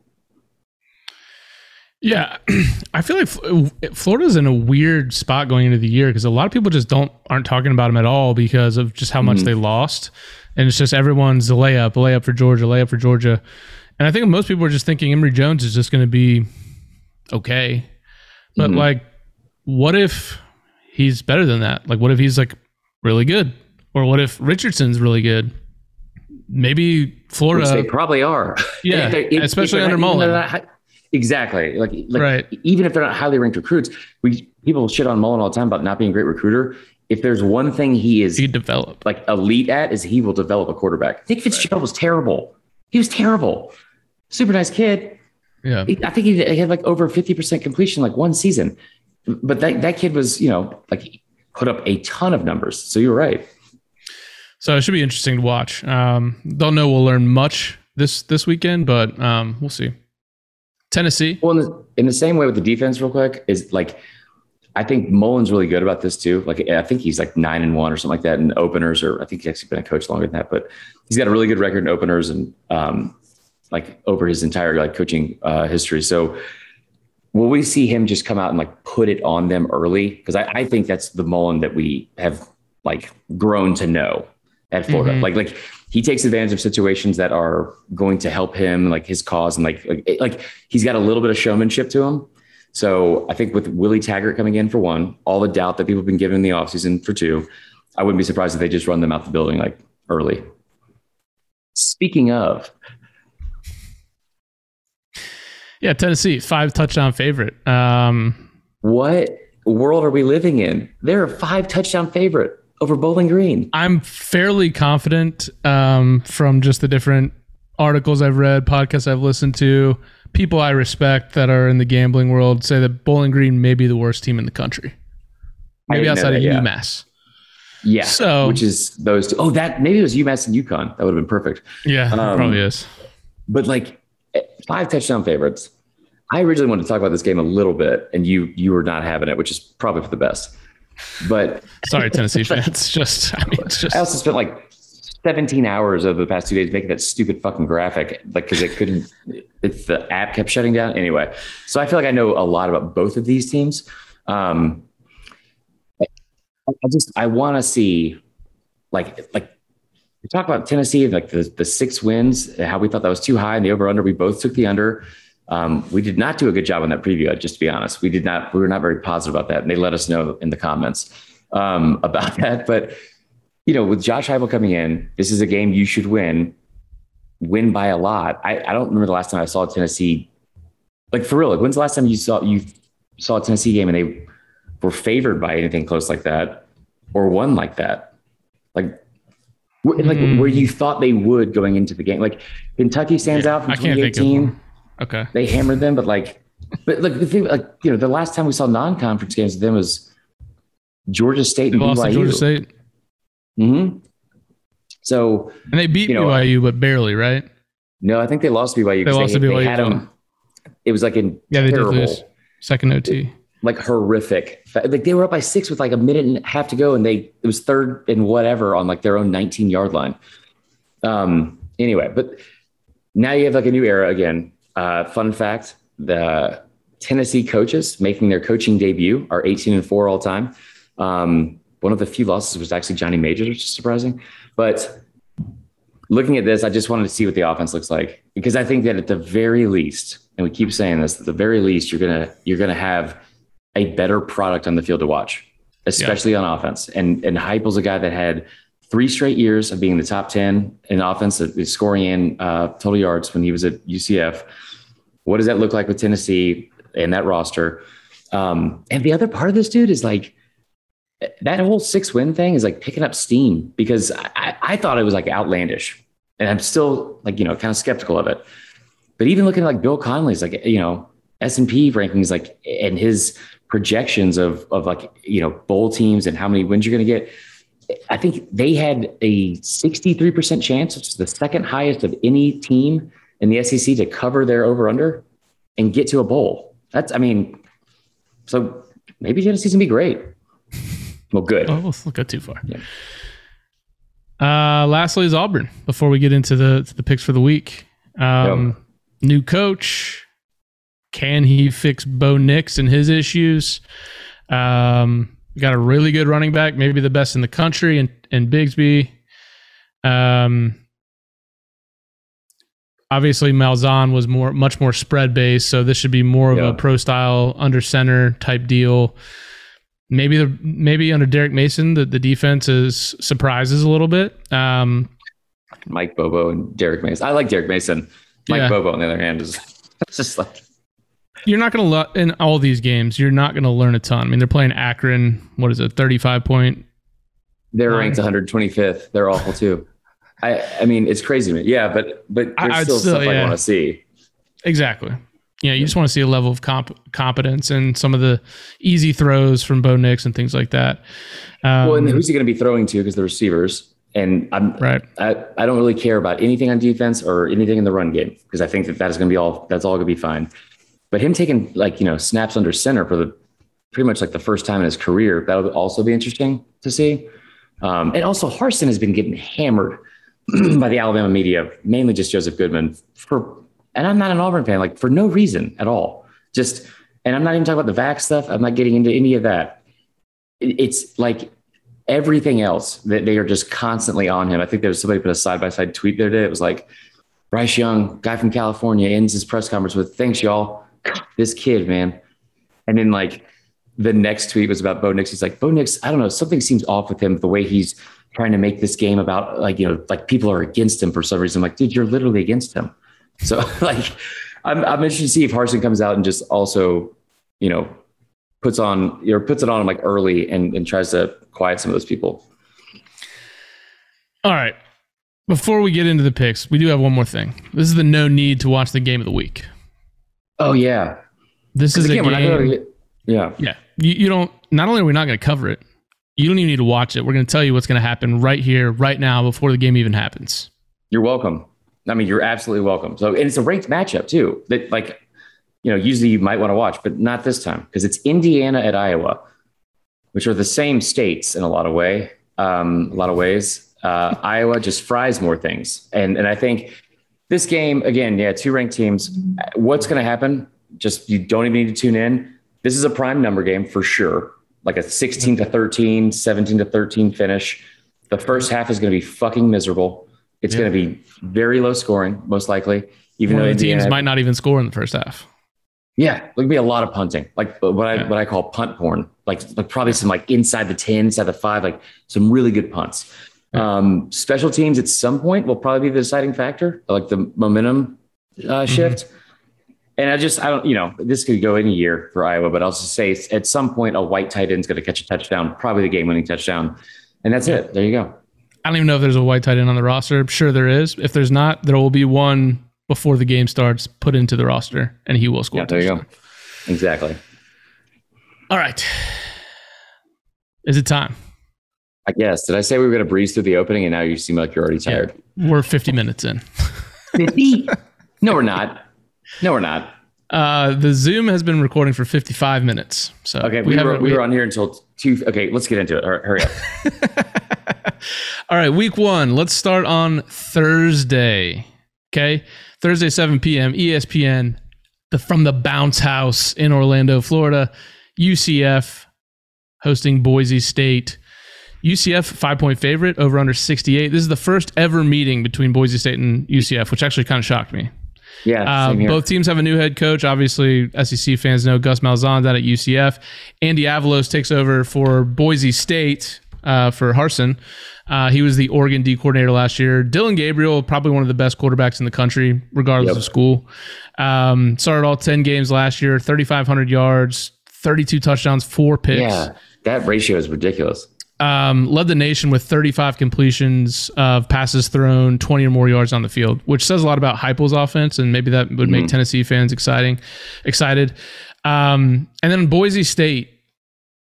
Yeah, (clears throat) I feel like Florida's in a weird spot going into the year because a lot of people just don't aren't talking about them at all because of just how much Mhm. they lost, and it's just everyone's a layup, a layup for Georgia, layup for Georgia, and I think most people are just thinking Emory Jones is just going to be okay, but Mhm. like, what if he's better than that? Like, what if he's like really good, or what if Richardson's really good? Maybe Which Florida, they probably are. yeah, (laughs) If if- if especially under not- even though Mullen. They're not hi- exactly. Like, like Right. even if they're not highly ranked recruits, we people shit on Mullen all the time about not being a great recruiter. If there's one thing he is He develop. like elite at is he will develop a quarterback. Nick Fitzgerald was terrible. He was terrible. Super nice kid. Yeah, I think he had like over 50% completion like one season. But that, that kid was, you know, like he put up a ton of numbers. So you're right. So it should be interesting to watch. Um, don't know we'll learn much this this weekend, but um, we'll see. Tennessee. Well, in the, in the same way with the defense, real quick, is like I think Mullen's really good about this too. Like I think he's like nine and one or something like that in openers, or I think he's actually been a coach longer than that, but he's got a really good record in openers and um, like over his entire like coaching uh, history. So will we see him just come out and like put it on them early? Because I, I think that's the Mullen that we have like grown to know at Florida. Mhm. Like like he takes advantage of situations that are going to help him, like his cause, and like like, like he's got a little bit of showmanship to him. So I think with Willie Taggart coming in for one, all the doubt that people have been given in the offseason for two, I wouldn't be surprised if they just run them out the building like early. Speaking of, Yeah, Tennessee, five touchdown favorite. Um, what world are we living in? They're a five touchdown favorite over Bowling Green. I'm fairly confident um, from just the different articles I've read, podcasts I've listened to, people I respect that are in the gambling world say that Bowling Green may be the worst team in the country. Maybe outside that, of yeah. UMass. Yeah. So- which is those two. Oh, that maybe it was UMass and UConn. That would have been perfect. Yeah, Um, probably is. But like eh, five touchdown favorites. I originally wanted to talk about this game a little bit, and you you were not having it, which is probably for the best. But Sorry, Tennessee (laughs) fans. (laughs) Just, I mean, it's just I also spent like 17 hours over the past two days making that stupid fucking graphic, like because it couldn't, it's the app kept shutting down. Anyway, so I feel like I know a lot about both of these teams. Um, I just I want to see, like like we talk about Tennessee, like the the six wins, how we thought that was too high, and the over under. We both took the under. Um, we did not do a good job on that preview. Just to be honest, we did not. We were not very positive about that, and they let us know in the comments um, (laughs) about that. But you know, with Josh Heupel coming in, this is a game you should win. Win by a lot. I, I don't remember the last time I saw Tennessee. Like for real, like when's the last time you saw you saw a Tennessee game and they were favored by anything close like that or won like that? Like, like Hmm. where you thought they would going into the game. Like Kentucky stands out from I can't think of 2018 one. Okay. they hammered them, but like, but like the thing, like you know, the last time we saw non-conference games with them was Georgia State they and BYU. Georgia State. Hmm. So And they beat You know, BYU, but barely, right? no, I think they lost BYU. They lost to BYU. they, had them. It was like in Yeah, they terrible, did lose. Second OT. like horrific. Like they were up by six with like a minute and a half to go, and they it was third and whatever on like their own 19 yard line. Um. Anyway, but now you have like a new era again. Uh, fun fact: the Tennessee coaches making their coaching debut are 18 and four all time. Um, one of the few losses was actually Johnny Majors, which is surprising. But looking at this, I just wanted to see what the offense looks like because I think that at the very least, and we keep saying this, at the very least, you're gonna you're gonna have a better product on the field to watch, especially on offense. And and Heupel's a guy that had three straight years of being in the top ten in offense, uh, scoring in uh, total yards when he was at UCF. What does that look like with Tennessee and that roster? Um, and the other part of this dude is like that whole six win thing is like picking up steam because I, I- thought it was like outlandish, and I'm still like you know kind of skeptical of it. But even looking at like Bill Connelly's like you know S and P rankings like and his projections of of like you know bowl teams and how many wins you're going to get. I think they had a 63% chance, which is the second highest of any team in the SEC to cover their over under and get to a bowl. That's I mean, so maybe Tennessee's gonna be great. Well, good. Oh, let's not go too far. Yeah. Uh, lastly is Auburn. Before we get into the to the picks for the week, um, new coach. Can he fix Bo Nix and his issues? Um, got a really good running back, maybe the best in the country, and and Bigsby. Um, obviously Malzahn was more much more spread based, so this should be more of Yeah. a pro style under center type deal. Maybe the maybe under Derek Mason, the, the defense is surprises a little bit. Um, Mike Bobo and Derek Mason. I like Derek Mason. Mike Yeah. Bobo, on the other hand, is (laughs) just like you're not going to lo- in all these games. You're not going to learn a ton. I mean, they're playing Akron. What is it? Thirty five point. they're ranked 125th. They're awful too. I I mean, it's crazy. Yeah, but but there's I'd still, still- stuff I want to see. Exactly. Yeah, you just want to see a level of comp- competence and some of the easy throws from Bo Nix and things like that. Um, well, and who's he going to be throwing to? Because the receivers And I'm Right. I, I don't really care about anything on defense or anything in the run game because I think that that is going to be all that's all going to be fine. But him taking like you know snaps under center for the pretty much like the first time in his career that'll also be interesting to see. Um, and also Harsin has been getting hammered (clears throat) by the Alabama media, mainly just Joseph Goodman for. And I'm not an Auburn fan, like for no reason at all. Just and I'm not even talking about the vac stuff. I'm not getting into any of that. It- It's like everything else that they are just constantly on him. I think there was somebody put a side by side tweet the other day. It was like Bryce Young, guy from California, ends his press conference with "Thanks, y'all." This kid, man. And then like the next tweet was about Bo Nix. He's like, Bo Nix, I don't know, something seems off with him. The way he's trying to make this game about like you know like people are against him for some reason. I'm like, dude, you're literally against him. (laughs) So like, I'm I'm interested to see if Harsin comes out and just also, you know, puts on or puts it on like early and, and tries to quiet some of those people. All right. Before we get into the picks, we do have one more thing. This is the no need to watch the game of the week. Oh yeah. This is a Again, not game. get- yeah. Yeah. You, you don't, not only are we not going to cover it, you don't even need to watch it. We're going to tell you what's going to happen right here, right now, before the game even happens. You're welcome. I mean, you're absolutely welcome. So, and it's a ranked matchup too. That like, you know, usually you might want to watch, but not this time because it's Indiana at Iowa, which are the same states in a lot of way, um, a lot of ways. Uh, Iowa just fries more things, and and I think this game again, yeah, two ranked teams. What's going to happen? Just you don't even need to tune in. This is a prime number game for sure, like a 16 to 13, 17 to 13 finish. The first half is going to be fucking miserable. It's Yeah. going to be very low scoring, most likely. Even One though the teams might not even score in the first half. yeah, there'll be a lot of punting, like what I Yeah. what I call punt porn, like, like probably some like inside the ten, inside the five, like some really good punts. Um, special teams at some point will probably be the deciding factor, like the momentum uh, shift. And I just I don't you know this could go any year for Iowa, but I'll just say at some point a white tight end's going to catch a touchdown, probably the game winning touchdown, and that's it. There you go. I don't even know if there's a white tight end on the roster. I'm sure there is. If there's not, there will be one before the game starts put into the roster, and he will score. Yeah, there you go. Exactly. All right. Is it time? I guess. Did I say we were going to breeze through the opening, and now you seem like you're already tired? We're 50 minutes in. 50? no, we're not. No, we're not. Uh, the Zoom has been recording for 55 minutes. So Okay, we, were, haven't- we were on here until two. Okay, let's get into it. Hur- Hurry up. (laughs) (laughs) All right, week one. Let's start on Thursday. Okay, Thursday, 7 p.m. ESPN, the from the Bounce House in Orlando, Florida. UCF hosting Boise State. UCF five point favorite over under 68. This is the first ever meeting between Boise State and UCF, which actually kind of shocked me. Yeah, Uh, both teams have a new head coach. Obviously, SEC fans know Gus Malzahn's out at UCF. Andy Avalos takes over for Boise State uh, for Harsin. Uh, he was the Oregon D coordinator last year. Dillon Gabriel, probably one of the best quarterbacks in the country, regardless Yep. of school. Um, started all 10 games last year, 3,500 yards, 32 touchdowns, four picks. yeah, that ratio is ridiculous. Um, led the nation with 35 completions of passes thrown, 20 or more yards on the field, which says a lot about Heupel's offense, and maybe that would make Tennessee fans exciting, excited. Um, and then Boise State,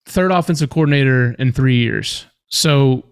third offensive coordinator in three years, so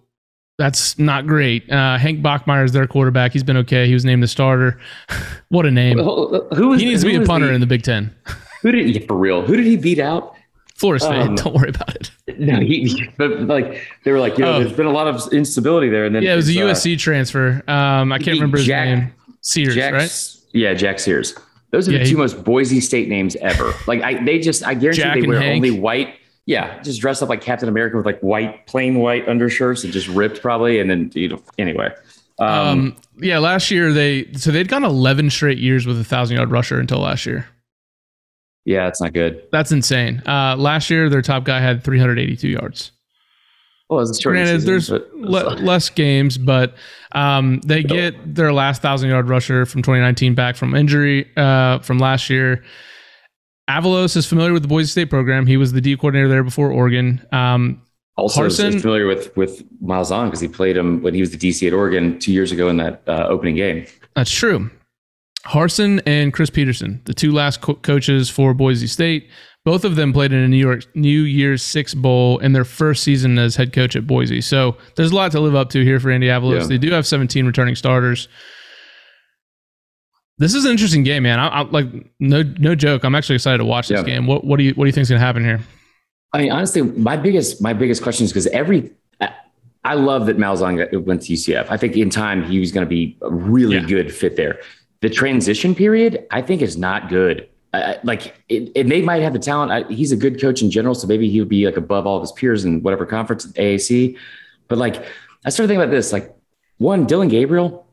that's not great. Uh, Hank Bachmeier is their quarterback. He's been okay. He was named the starter. (laughs) what a name! Who who is He needs to be a punter the- in the Big Ten. Who did yeah, for real? Who did he beat out? Florida State. Um, Don't worry about it. No, he. But like they were like, you know, Oh. there's been a lot of instability there, and then Yeah, it was a it's, uh, USC transfer. Um, I can't remember his Jack- name. Sears, Jack, right? Yeah, Jack Sears. Those are Yeah, the two he- most Boise State names ever. Like I, they just, I guarantee Jack they wear Hank. only white. Yeah, just dressed up like Captain America with like white, plain white undershirts and just ripped probably, and then you know, anyway. Um, Um, yeah, last year they so they'd gone 11 straight years with a thousand yard rusher until last year. Yeah, it's not good. That's insane. Uh, last year their top guy had 382 yards. Well, it's a short Granted, season, there's le- less games, but um, they get their last thousand yard rusher from 2019 back from injury uh, from last year. Avalos is familiar with the Boise State program. He was the D coordinator there before Oregon. Um, also is- Harsin- is familiar with with Malzahn because he played him when he was the DC at Oregon two years ago in that uh, opening game. That's true. Harsin and Chris Petersen, the two last co- coaches for Boise State, Both of them played in a New York New Year's Six Bowl in their first season as head coach at Boise. So there's a lot to live up to here for Andy Avalos. Yeah. They do have 17 returning starters. This is an interesting game, man. I, I like no no joke. I'm actually excited to watch this Yeah. game. What what do you what do you think's gonna happen here? I mean, honestly, my biggest my biggest question is because every I, I love that Malzahn went to UCF. I think in time he was going to be a really Yeah. good fit there. The transition period, I think, is not good. I, like it, it may might have the talent. I, he's a good coach in general, so maybe he would be like above all of his peers in whatever conference at AAC. But like, I started thinking about this. Like, one, Dillon Gabriel.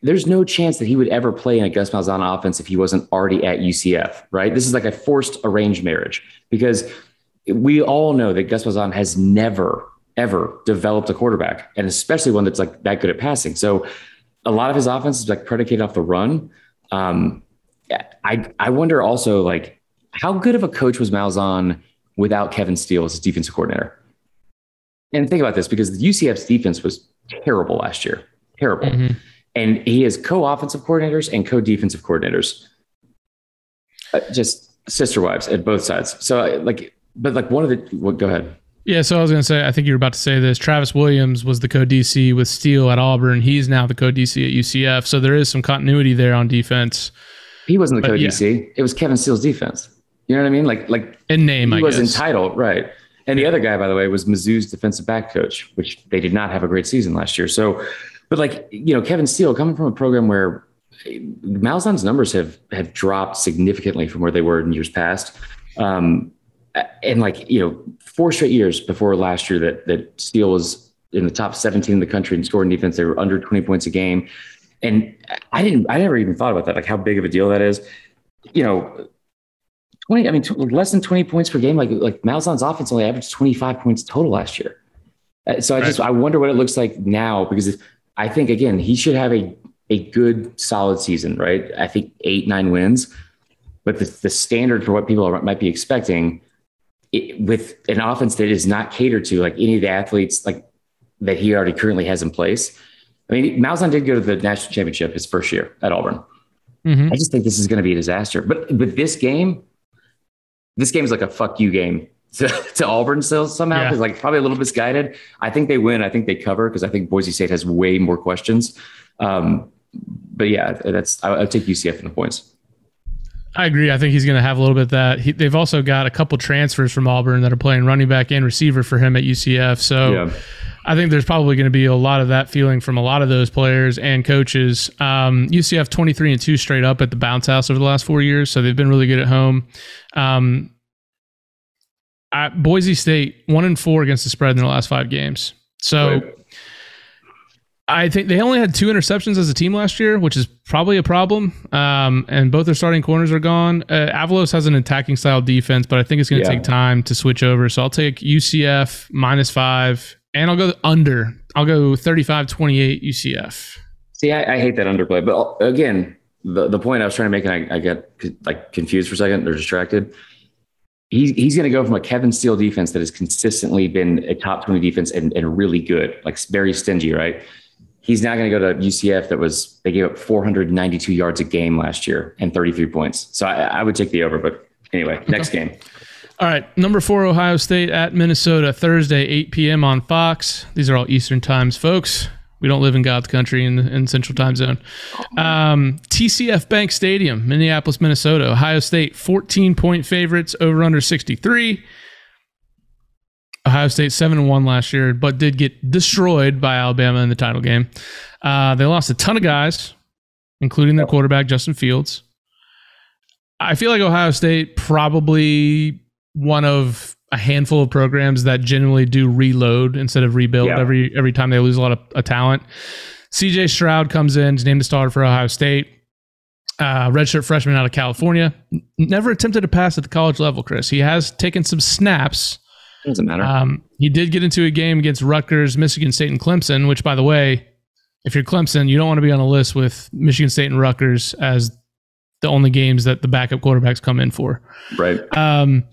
There's no chance that he would ever play in a Gus Malzahn offense if he wasn't already at UCF, right? This is like a forced arranged marriage because we all know that Gus Malzahn has never, ever developed a quarterback, and especially one that's like that good at passing. So a lot of his offense is like predicated off the run. Um, I I wonder also like how good of a coach was Malzahn without Kevin Steele as his defensive coordinator. And think about this because the UCF's defense was terrible last year, terrible, Mhm. and he has co-offensive coordinators and co-defensive coordinators, Uh, just sister wives at both sides. So uh, like, but like one of the well, go ahead. Yeah, so I was going to say, I think you were about to say this. Travis Williams was the co DC with Steele at Auburn. He's now the co DC at UCF. So there is some continuity there on defense He wasn't the co-DC. It was Kevin Steele's defense. You know what I mean? Like like in name, he I was guess. entitled, right? And the other guy, by the way, was Mizzou's defensive back coach, which they did not have a great season last year. So, but like you know, Kevin Steele coming from a program where Malzahn's numbers have have dropped significantly from where they were in years past, um, and like you know, four straight years before last year that that Steele was in the top 17 in the country in scoring defense. They were under 20 points a game, and I didn't, I never even thought about that, like how big of a deal that is. You know, 20, I mean, t- less than 20 points per game. Like, like Malzahn's offense only averaged 25 points total last year. Uh, So I just, I wonder what it looks like now because if- I think, again, he should have a, a good, solid season, right? I think eight, nine wins. But the, the standard for what people are, might be expecting it, with an offense that is not catered to like any of the athletes like that he already currently has in place. I mean, Malzahn did go to the national championship his first year at Auburn. Mhm. I just think this is going to be a disaster. But with this game, this game is like a fuck you game (laughs) to, to Auburn still somehow. Yeah. Because like probably a little misguided. I think they win. I think they cover because I think Boise State has way more questions. Um, but yeah, that's I, I'd take UCF in the points. I agree. I think he's going to have a little bit of that. He, they've also got a couple transfers from Auburn that are playing running back and receiver for him at UCF. So Yeah. I think there's probably going to be a lot of that feeling from a lot of those players and coaches. Um, UCF 23 and 2 straight up at the bounce house over the last four years. So they've been really good at home. Um, at Boise State, 1 and 4 against the spread in their last five games. So. I think they only had two interceptions as a team last year, which is probably a problem. Um, and both their starting corners are gone. Uh, Avalos has an attacking style defense, but I think it's going to Yeah. take time to switch over. So I'll take UCF minus five, and I'll go under. I'll go 35 28 UCF. See, I, I hate that underplay, but uh, again, the, the point I was trying to make, and I, I get like confused for a second or distracted. He, he's going to go from a Kevin Steele defense that has consistently been a top 20 defense and, and really good, like very stingy, right? He's now going to go to UCF that was, they gave up 492 yards a game last year and 33 points. So I, I would take the over, but anyway, next game. All right, number four, Ohio State at Minnesota, Thursday, 8 p.m. on Fox. These are all Eastern times, folks. We don't live in God's country in the in Central Time Zone. Um, TCF Bank Stadium, Minneapolis, Minnesota. Ohio State, 14 point favorites, over under 63. Ohio State 7 and 1 last year, but did get destroyed by Alabama in the title game. Uh, they lost a ton of guys, including their quarterback, Justin Fields. I feel like Ohio State probably one of a handful of programs that generally do reload instead of rebuild Yeah. every every time they lose a lot of, of talent. CJ Stroud comes in, he's named a starter for Ohio State. Uh, redshirt freshman out of California. Never attempted to pass at the college level, Chris. He has taken some snaps. Doesn't matter. Um, he did get into a game against Rutgers, Michigan State, and Clemson, which, by the way, if you're Clemson, you don't want to be on a list with Michigan State and Rutgers as the only games that the backup quarterbacks come in for. right. Um,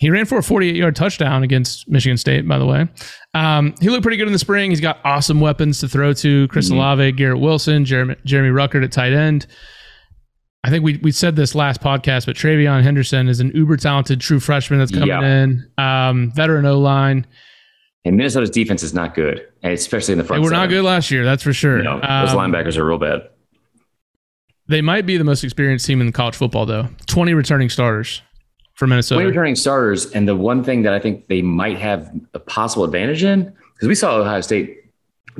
he ran for a 48 yard touchdown against Michigan State, by the way. Um, he looked pretty good in the spring. He's got awesome weapons to throw to Chris Mhm. Olave, Garrett Wilson, Jeremy, Jeremy Ruckert at tight end. I think we, we said this last podcast, but TreVeyon Henderson is an uber talented true freshman that's coming Yeah. in. Um, veteran O line. And Minnesota's defense is not good, especially in the front. They were not good last year, that's for sure. You know, those Um, linebackers are real bad. They might be the most experienced team in college football, though. 20 returning starters for Minnesota. 20 returning starters, and the one thing that I think they might have a possible advantage in, because we saw Ohio State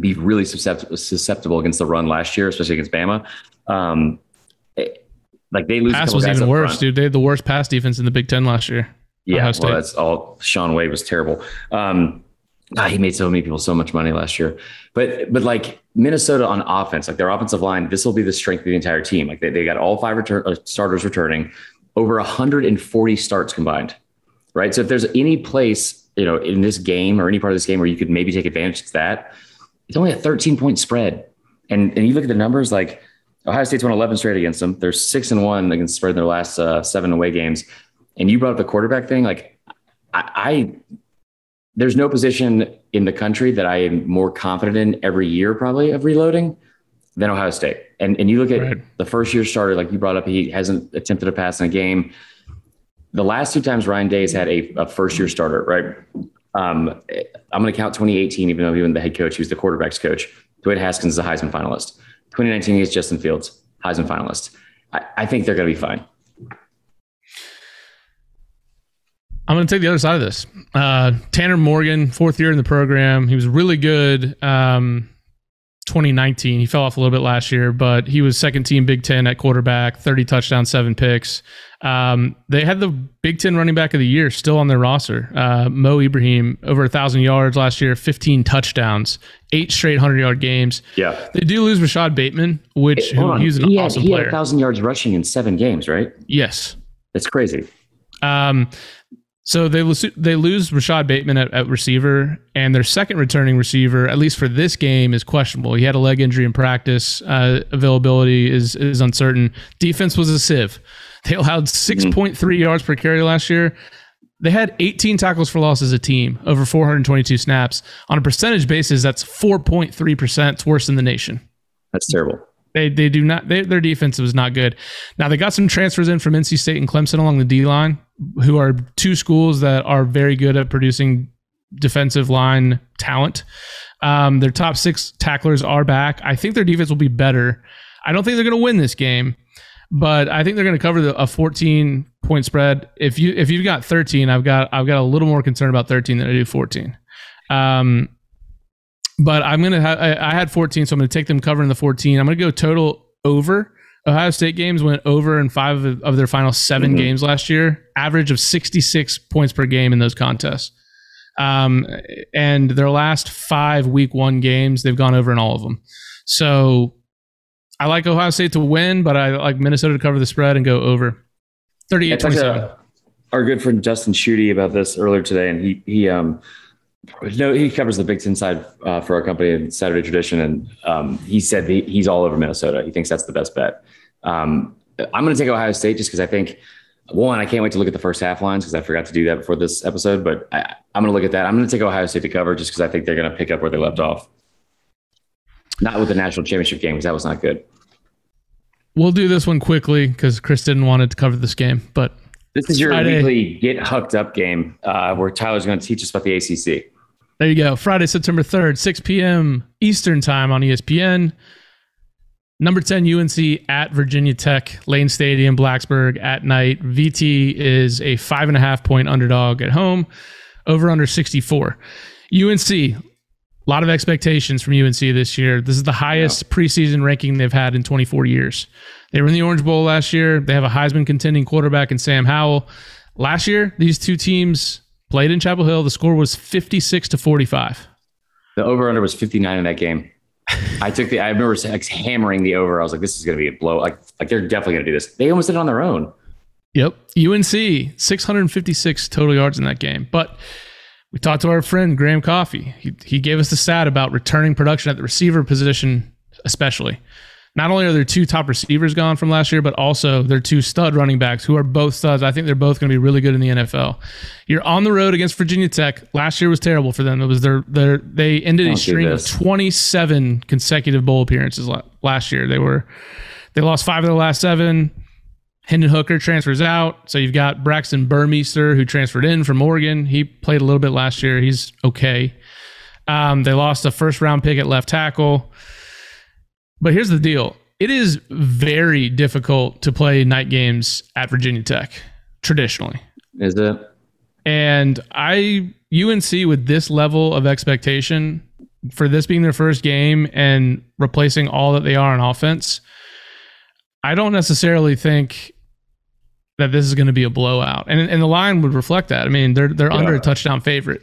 be really susceptible, susceptible against the run last year, especially against Bama. Um, like they lose. pass was even worse, front. dude. They had the worst pass defense in the Big Ten last year. Yeah, well, that's all. Shaun Wade was terrible. Um, ah, he made so many people so much money last year. But but like Minnesota on offense, like their offensive line, this will be the strength of the entire team. Like they, they got all five return, uh, starters returning, over 140 starts combined. Right. So if there's any place you know in this game or any part of this game where you could maybe take advantage, of that. It's only a 13 point spread, and and you look at the numbers like. Ohio State's won 11 straight against them. They're six and one against spread in their last uh, seven away games. And you brought up the quarterback thing. Like, I, I there's no position in the country that I am more confident in every year, probably of reloading than Ohio State. And and you look at Right. the first year starter, like you brought up, he hasn't attempted a pass in a game. The last two times Ryan Day has had a, a first year starter, right? Um, I'm going to count 2018, even though he was the head coach, he was the quarterback's coach. Dwayne Haskins is a Heisman finalist. 2019, he's Justin Fields, Heisman finalist. I, I think they're going to be fine. I'm going to take the other side of this. Uh, Tanner Morgan, fourth year in the program. He was really good. Um, 2019, he fell off a little bit last year, but he was second team Big Ten at quarterback, 30 touchdowns, seven picks. Um, they had the Big Ten running back of the year still on their roster. Uh, Mo Ibrahim, over a thousand yards last year, 15 touchdowns, eight straight hundred yard games. Yeah. They do lose Rashad Bateman, which Hold who, he's an he had, awesome he had player. 1,000 yards rushing in seven games, right? yes. That's crazy. Um, so they lose, they lose Rashad Bateman at, at receiver, and their second returning receiver, at least for this game, is questionable. He had a leg injury in practice. Uh, availability is is uncertain. Defense was a sieve. They allowed 6.3 yards per carry last year. They had 18 tackles for loss as a team over 422 snaps. On a percentage basis, that's 4.3 percent. It's worse than the nation. That's terrible. They they do not they, their defense was not good. Now they got some transfers in from NC State and Clemson along the D line, who are two schools that are very good at producing defensive line talent. Um, their top six tacklers are back. I think their defense will be better. I don't think they're going to win this game, but I think they're going to cover the, a 14 point spread. If you if you've got 13, I've got I've got a little more concern about 13 than I do 14. Um, but I'm gonna have I, I had 14, so I'm gonna take them covering the 14. I'm gonna go total over. Ohio State games went over in five of, of their final 7 Mhm. games last year, average of 66 points per game in those contests. Um, and their last five week one games, they've gone over in all of them. So I like Ohio State to win, but I like Minnesota to cover the spread and go over 38 I talked 27. to our good friend Justin Schutte about this earlier today, and he he um no he covers the Big Ten side uh, for our company in Saturday Tradition, and um, he said he, he's all over Minnesota. He thinks that's the best bet. Um, I'm going to take Ohio State just because I think one I can't wait to look at the first half lines because I forgot to do that before this episode, but I, I'm going to look at that. I'm going to take Ohio State to cover just because I think they're going to pick up where they left off. Not with the national championship game because that was not good. We'll do this one quickly because Chris didn't want it to cover this game, but This is your Friday. weekly get hooked up game uh, where Tyler's going to teach us about the ACC. There you go. Friday, September 3rd, 6 p.m. Eastern Time on ESPN. Number 10, UNC at Virginia Tech, Lane Stadium, Blacksburg at night. VT is a five and a half point underdog at home, over under 64. UNC, a lot of expectations from UNC this year. This is the highest preseason ranking they've had in 24 years. They were in the Orange Bowl last year. They have a Heisman contending quarterback in Sam Howell. Last year, these two teams played in Chapel Hill. The score was 56 to 45. The over under was 59 in that game. I took the. I remember like hammering the over. I was like, "This is going to be a blow." Like, like they're definitely going to do this. They almost did it on their own. Yep. UNC, 656 total yards in that game. But we talked to our friend Graham Coffey. He, he gave us the stat about returning production at the receiver position, especially. Not only are there two top receivers gone from last year, but also their two stud running backs who are both studs. I think they're both going to be really good in the NFL. You're on the road against Virginia Tech. Last year was terrible for them. It was their their they ended a do string of 27 consecutive bowl appearances last year. They were they lost five of their last seven. Hendon Hooker transfers out. So you've got Braxton Burmeister, who transferred in from Oregon. He played a little bit last year. He's okay. Um, they lost a first round pick at left tackle. But here's the deal it is very difficult to play night games at Virginia Tech traditionally. Is it? And I, UNC with this level of expectation for this being their first game and replacing all that they are on offense, I don't necessarily think that this is going to be a blowout. And, and the line would reflect that. I mean, they're they're yeah. under a touchdown favorite.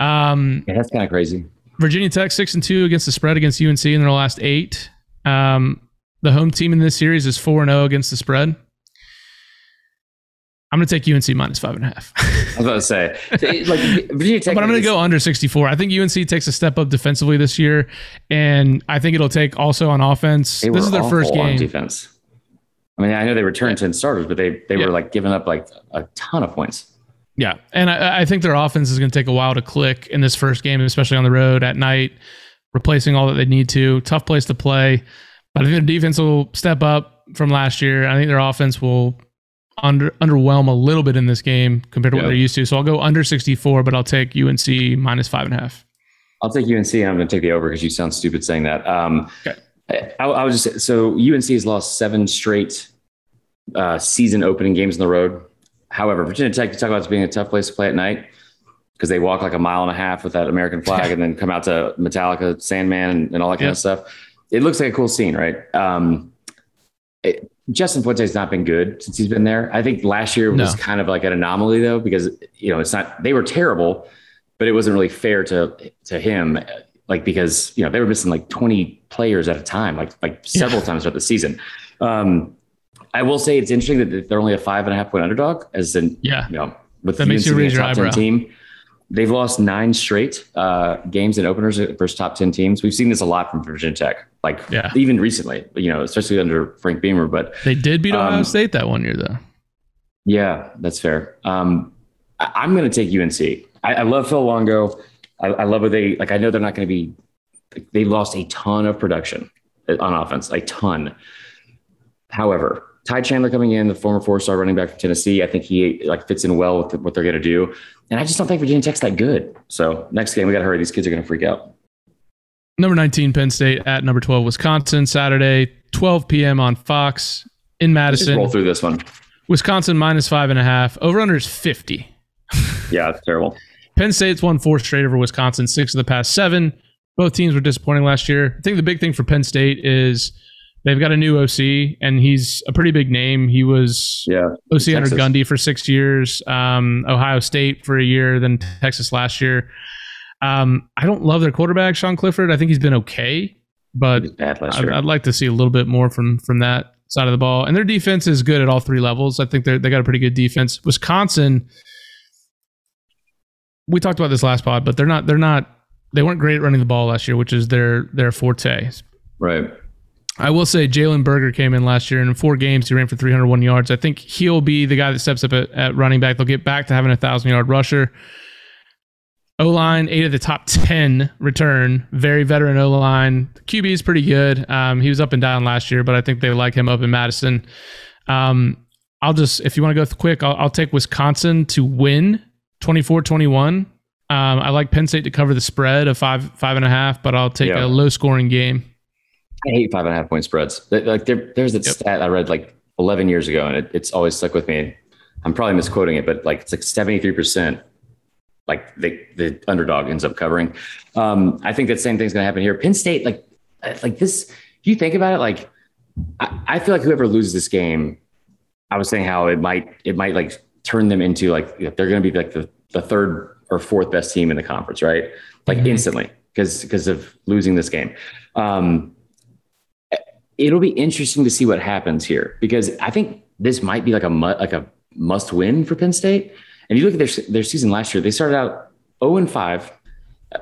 Um, yeah, that's kind of crazy. Virginia Tech six and two against the spread against UNC in their last eight. Um, the home team in this series is four and zero oh against the spread. I'm going to take UNC minus five and a half. I was about to say, like Virginia Tech, but I'm going to go under 64. I think UNC takes a step up defensively this year, and I think it'll take also on offense. This is their first game. defense. I mean, I know they returned ten starters, but they they yeah. were like giving up like a ton of points. Yeah, and I, I think their offense is going to take a while to click in this first game, especially on the road at night, replacing all that they need to. Tough place to play, but I think their defense will step up from last year. I think their offense will under underwhelm a little bit in this game compared to yep. what they're used to. So I'll go under 64, but I'll take UNC minus five and a half. I'll take UNC and I'm going to take the over because you sound stupid saying that. Um, okay. I, I was just so UNC has lost seven straight uh, season opening games on the road. However, Virginia Tech, you talk about being a tough place to play at night because they walk like a mile and a half with that American flag and then come out to Metallica, Sandman, and, and all that kind of stuff. It looks like a cool scene, right? Um, it, Justin Fuente has not been good since he's been there. I think last year was no. kind of like an anomaly though, because you know it's not they were terrible, but it wasn't really fair to to him, like because you know they were missing like twenty players at a time, like like several yeah. times throughout the season. Um, I will say it's interesting that they're only a five and a half point underdog, as in yeah, you know, with that makes you raise your eyebrow. team. They've lost nine straight uh, games and openers versus top 10 teams. We've seen this a lot from Virginia Tech, like yeah. even recently, you know, especially under Frank Beamer. But they did beat um, Ohio State that one year, though. Yeah, that's fair. Um, I, am going to take UNC. I, I, love Phil Longo. I, I love what they like. I know they're not going to be, they lost a ton of production on offense, a ton. However, Ty Chandler coming in, the former four-star running back from Tennessee, I think he like fits in well with what they're going to do. And I just don't think Virginia Tech's that good. So next game, we got to hurry. These kids are going to freak out. Number 19, Penn State at number 12, Wisconsin, Saturday, 12 p.m. on Fox in Madison. Just roll through this one. Wisconsin minus five and a half. Over under is 50. (laughs) yeah, it's terrible. Penn State's won four straight over Wisconsin, six of the past seven. Both teams were disappointing last year. I think the big thing for Penn State is they've got a new OC, and he's a pretty big name. He was yeah, OC under Gundy for six years, um, Ohio State for a year, then Texas last year. Um, I don't love their quarterback, Sean Clifford. I think he's been okay, but I'd, I'd, like to see a little bit more from from that side of the ball. And their defense is good at all three levels. I think they they got a pretty good defense. Wisconsin, we talked about this last pod, but they're not they're not they weren't great at running the ball last year, which is their their forte. Right. I will say Jalen Berger came in last year and in four games he ran for 301 yards. I think he'll be the guy that steps up at, at running back. They'll get back to having a thousand yard rusher. O line, eight of the top 10 return. Very veteran O line. QB is pretty good. Um, he was up and down last year, but I think they like him up in Madison. Um, I'll just, if you want to go quick, I'll, I'll take Wisconsin to win 24 21. Um, I like Penn State to cover the spread of five, five and a half, but I'll take yeah. a low scoring game. I hate five and a half point spreads. Like there, there's a yep. stat I read like 11 years ago, and it, it's always stuck with me. I'm probably misquoting it, but like it's like 73 percent. Like the the underdog ends up covering. Um, I think that same thing's going to happen here. Penn State, like like this. You think about it, like I, I feel like whoever loses this game, I was saying how it might it might like turn them into like they're going to be like the the third or fourth best team in the conference, right? Like mm-hmm. instantly because because of losing this game. Um, it'll be interesting to see what happens here because I think this might be like a like a must win for Penn State. And you look at their their season last year, they started out 0 and 5,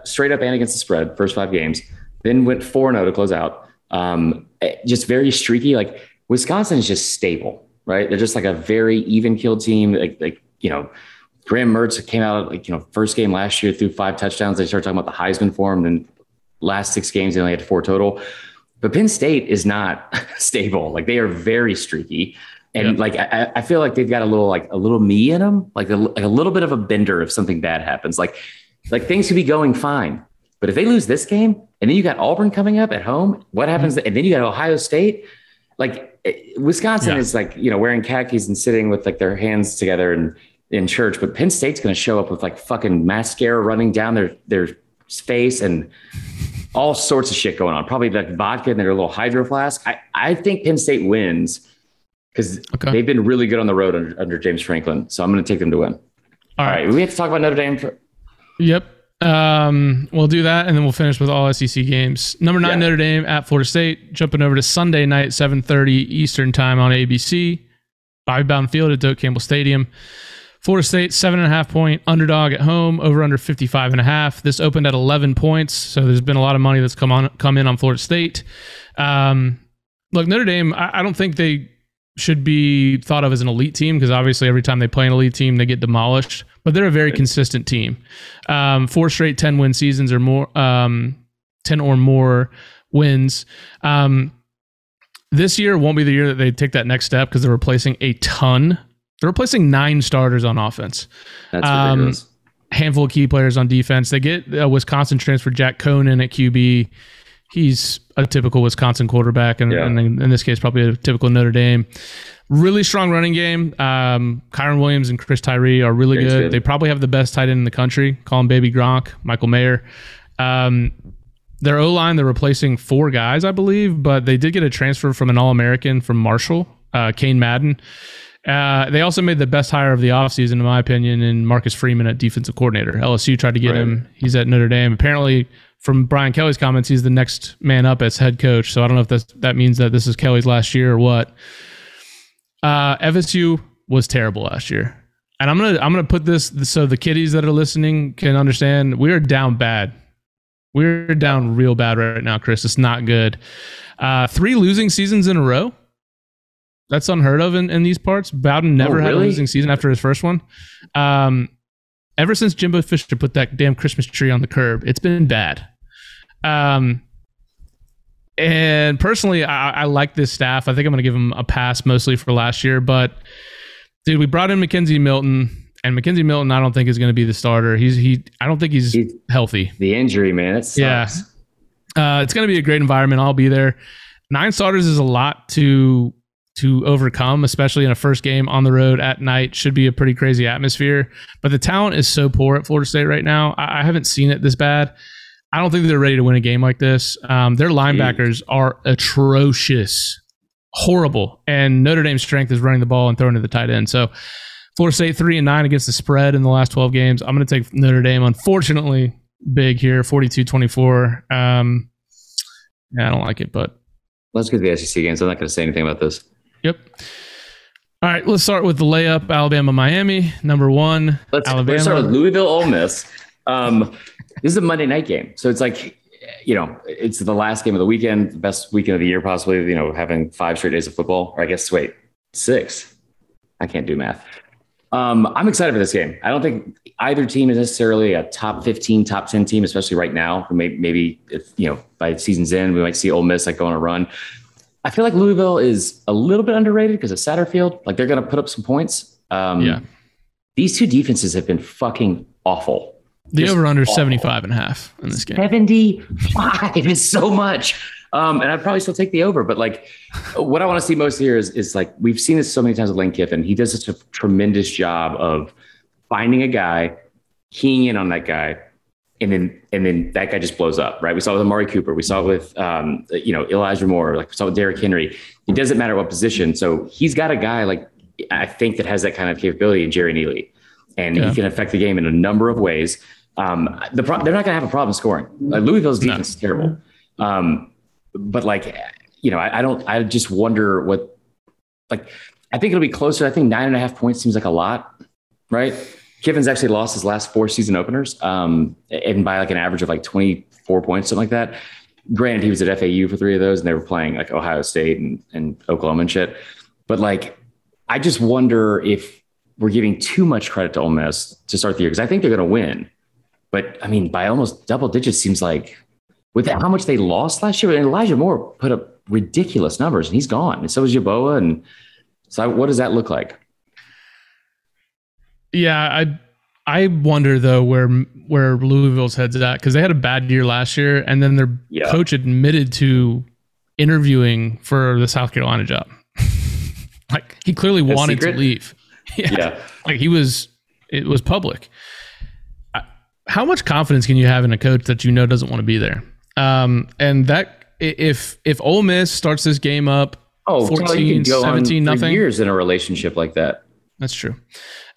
straight up and against the spread, first five games, then went 4 0 to close out. Um, eh, just very streaky. Like Wisconsin is just stable, right? They're just like a very even killed team. Like, like you know, Graham Mertz came out like you know first game last year threw five touchdowns. They started talking about the Heisman for him. Then last six games they only had four total. But Penn State is not (laughs) stable. Like they are very streaky. And Yep. like I, I feel like they've got a little like a little me in them, like a, like a little bit of a bender if something bad happens. Like like things could be going fine, but if they lose this game and then you got Auburn coming up at home, what happens? And then you got Ohio State. Like eh, Wisconsin Yeah. is like you know wearing khakis and sitting with like their hands together and in church, but Penn State's going to show up with like fucking mascara running down their their face and all sorts of shit going on. Probably like vodka in their little hydro flask. I, I think Penn State wins because Okay. they've been really good on the road under, under James Franklin. So I'm going to take them to win. All All right. right. We have to talk about Notre Dame. For, Yep. Um, we'll do that, and then we'll finish with all SEC games. Number nine, Yeah. Notre Dame at Florida State. Jumping over to Sunday night, seven thirty Eastern time on ABC. Bobby Bowden Field at Doak Campbell Stadium. Florida State seven and a half point underdog at home, over under 55 and a half. This opened at 11 points, so there's been a lot of money that's come on come in on Florida State. Um, look, Notre Dame, I, I don't think they should be thought of as an elite team because obviously every time they play an elite team, they get demolished. But they're a very consistent team. Um, four straight 10 win seasons or more, um, 10 or more wins. Um, this year won't be the year that they take that next step because they're replacing a ton. They're replacing nine starters on offense that's Um, ridiculous. handful of key players on defense. They get a Wisconsin transfer Jack Coan at QB. He's a typical Wisconsin quarterback, and, Yeah. and in, this case, probably a typical Notre Dame. Really strong running game. Um, Kyren Williams and Chris Tyree are really good. good. They probably have the best tight end in the country. Call him Baby Gronk, Michael Mayer. Um, their O line, they're replacing four guys, I believe, but they did get a transfer from an All American from Marshall, uh, Cain Madden. Uh, they also made the best hire of the offseason, in my opinion, in Marcus Freeman at defensive coordinator. LSU tried to get Right. him. He's at Notre Dame. Apparently, from Brian Kelly's comments, he's the next man up as head coach. So I don't know if that's, that means that this is Kelly's last year or what. Uh, FSU was terrible last year, and I'm gonna I'm gonna put this so the kiddies that are listening can understand. We are down bad. We're down real bad right now, Chris. It's not good. Uh, three losing seasons in a row. That's unheard of in, in these parts. Bowden never had a losing season after his first one. Um, ever since Jimbo Fisher put that damn Christmas tree on the curb, it's been bad. Um, and personally, I, I like this staff. I think I'm going to give them a pass mostly for last year. But dude, we brought in McKenzie Milton, and McKenzie Milton, I don't think is going to be the starter. He's he. I don't think he's He's- healthy. The injury, man. It sucks. Yeah. Uh, it's going to be a great environment. I'll be there. Nine starters is a lot to to overcome, especially in a first game on the road at night. Should be a pretty crazy atmosphere. But the talent is so poor at Florida State right now. I, I haven't seen it this bad. I don't think they're ready to win a game like this. Um, their linebackers are atrocious, horrible, and Notre Dame's strength is running the ball and throwing to the tight end. So. Florida State three and nine against the spread in the last 12 games. I'm going to take Notre Dame. Unfortunately, big here 42-24 um yeah i don't like it but Let's get to the SEC games. I'm not going to say anything about this. Yep all right let's start with the layup alabama miami number one Let's, alabama let's start with Louisville Ole Miss. Um, this is a Monday night game, so it's like you know it's the last game of the weekend, the best weekend of the year, possibly. You know, having five straight days of football, or I guess wait, six. I can't do math. Um, I'm excited for this game. I don't think either team is necessarily a top 15, top 10 team, especially right now. Maybe, maybe if you know by season's end, we might see Ole Miss like go on a run. I feel like Louisville is a little bit underrated because of Satterfield. Like they're going to put up some points. Um, Yeah. These two defenses have been fucking awful. the just over under awful. 75 and a half in this game 75 is so much. Um, and I'd probably still take the over, but like what I want to see most here is, is like we've seen this so many times with Lane Kiffin. He does such a tremendous job of finding a guy, keying in on that guy, and then and then that guy just blows up, right? We saw it with Amari Cooper, we saw it with um, you know Elijah Moore, like we saw with Derrick Henry. It doesn't matter what position. So he's got a guy like I think that has that kind of capability in Jerrion Ealy, and Yeah. he can affect the game in a number of ways. Um, the pro- they're not going to have a problem scoring. Like Louisville's No. defense is terrible. Um, but like, you know, I, I don't, I just wonder what, like, I think it'll be closer. I think nine and a half points seems like a lot, right? Kiffin's actually lost his last four season openers, um, and by like an average of like 24 points, something like that. Granted, he was at FAU for three of those, and they were playing like Ohio State and, and Oklahoma and shit. But like, I just wonder if we're giving too much credit to Ole Miss to start the year because I think they're going to win. But I mean, by almost double digits seems like with how much they lost last year. And Elijah Moore put up ridiculous numbers, and he's gone. And so is Yeboah, and So what does that look like? Yeah, I I wonder though where where Louisville's heads at because they had a bad year last year, and then their Yeah. coach admitted to interviewing for the South Carolina job. (laughs) like he clearly wanted secret? to leave. (laughs) Yeah. like he was it was public how much confidence can you have in a coach that you know doesn't want to be there um and that if if Ole Miss starts this game up Oh, 14, Tyler, you can go 17, on for nothing. years in a relationship like that. that's true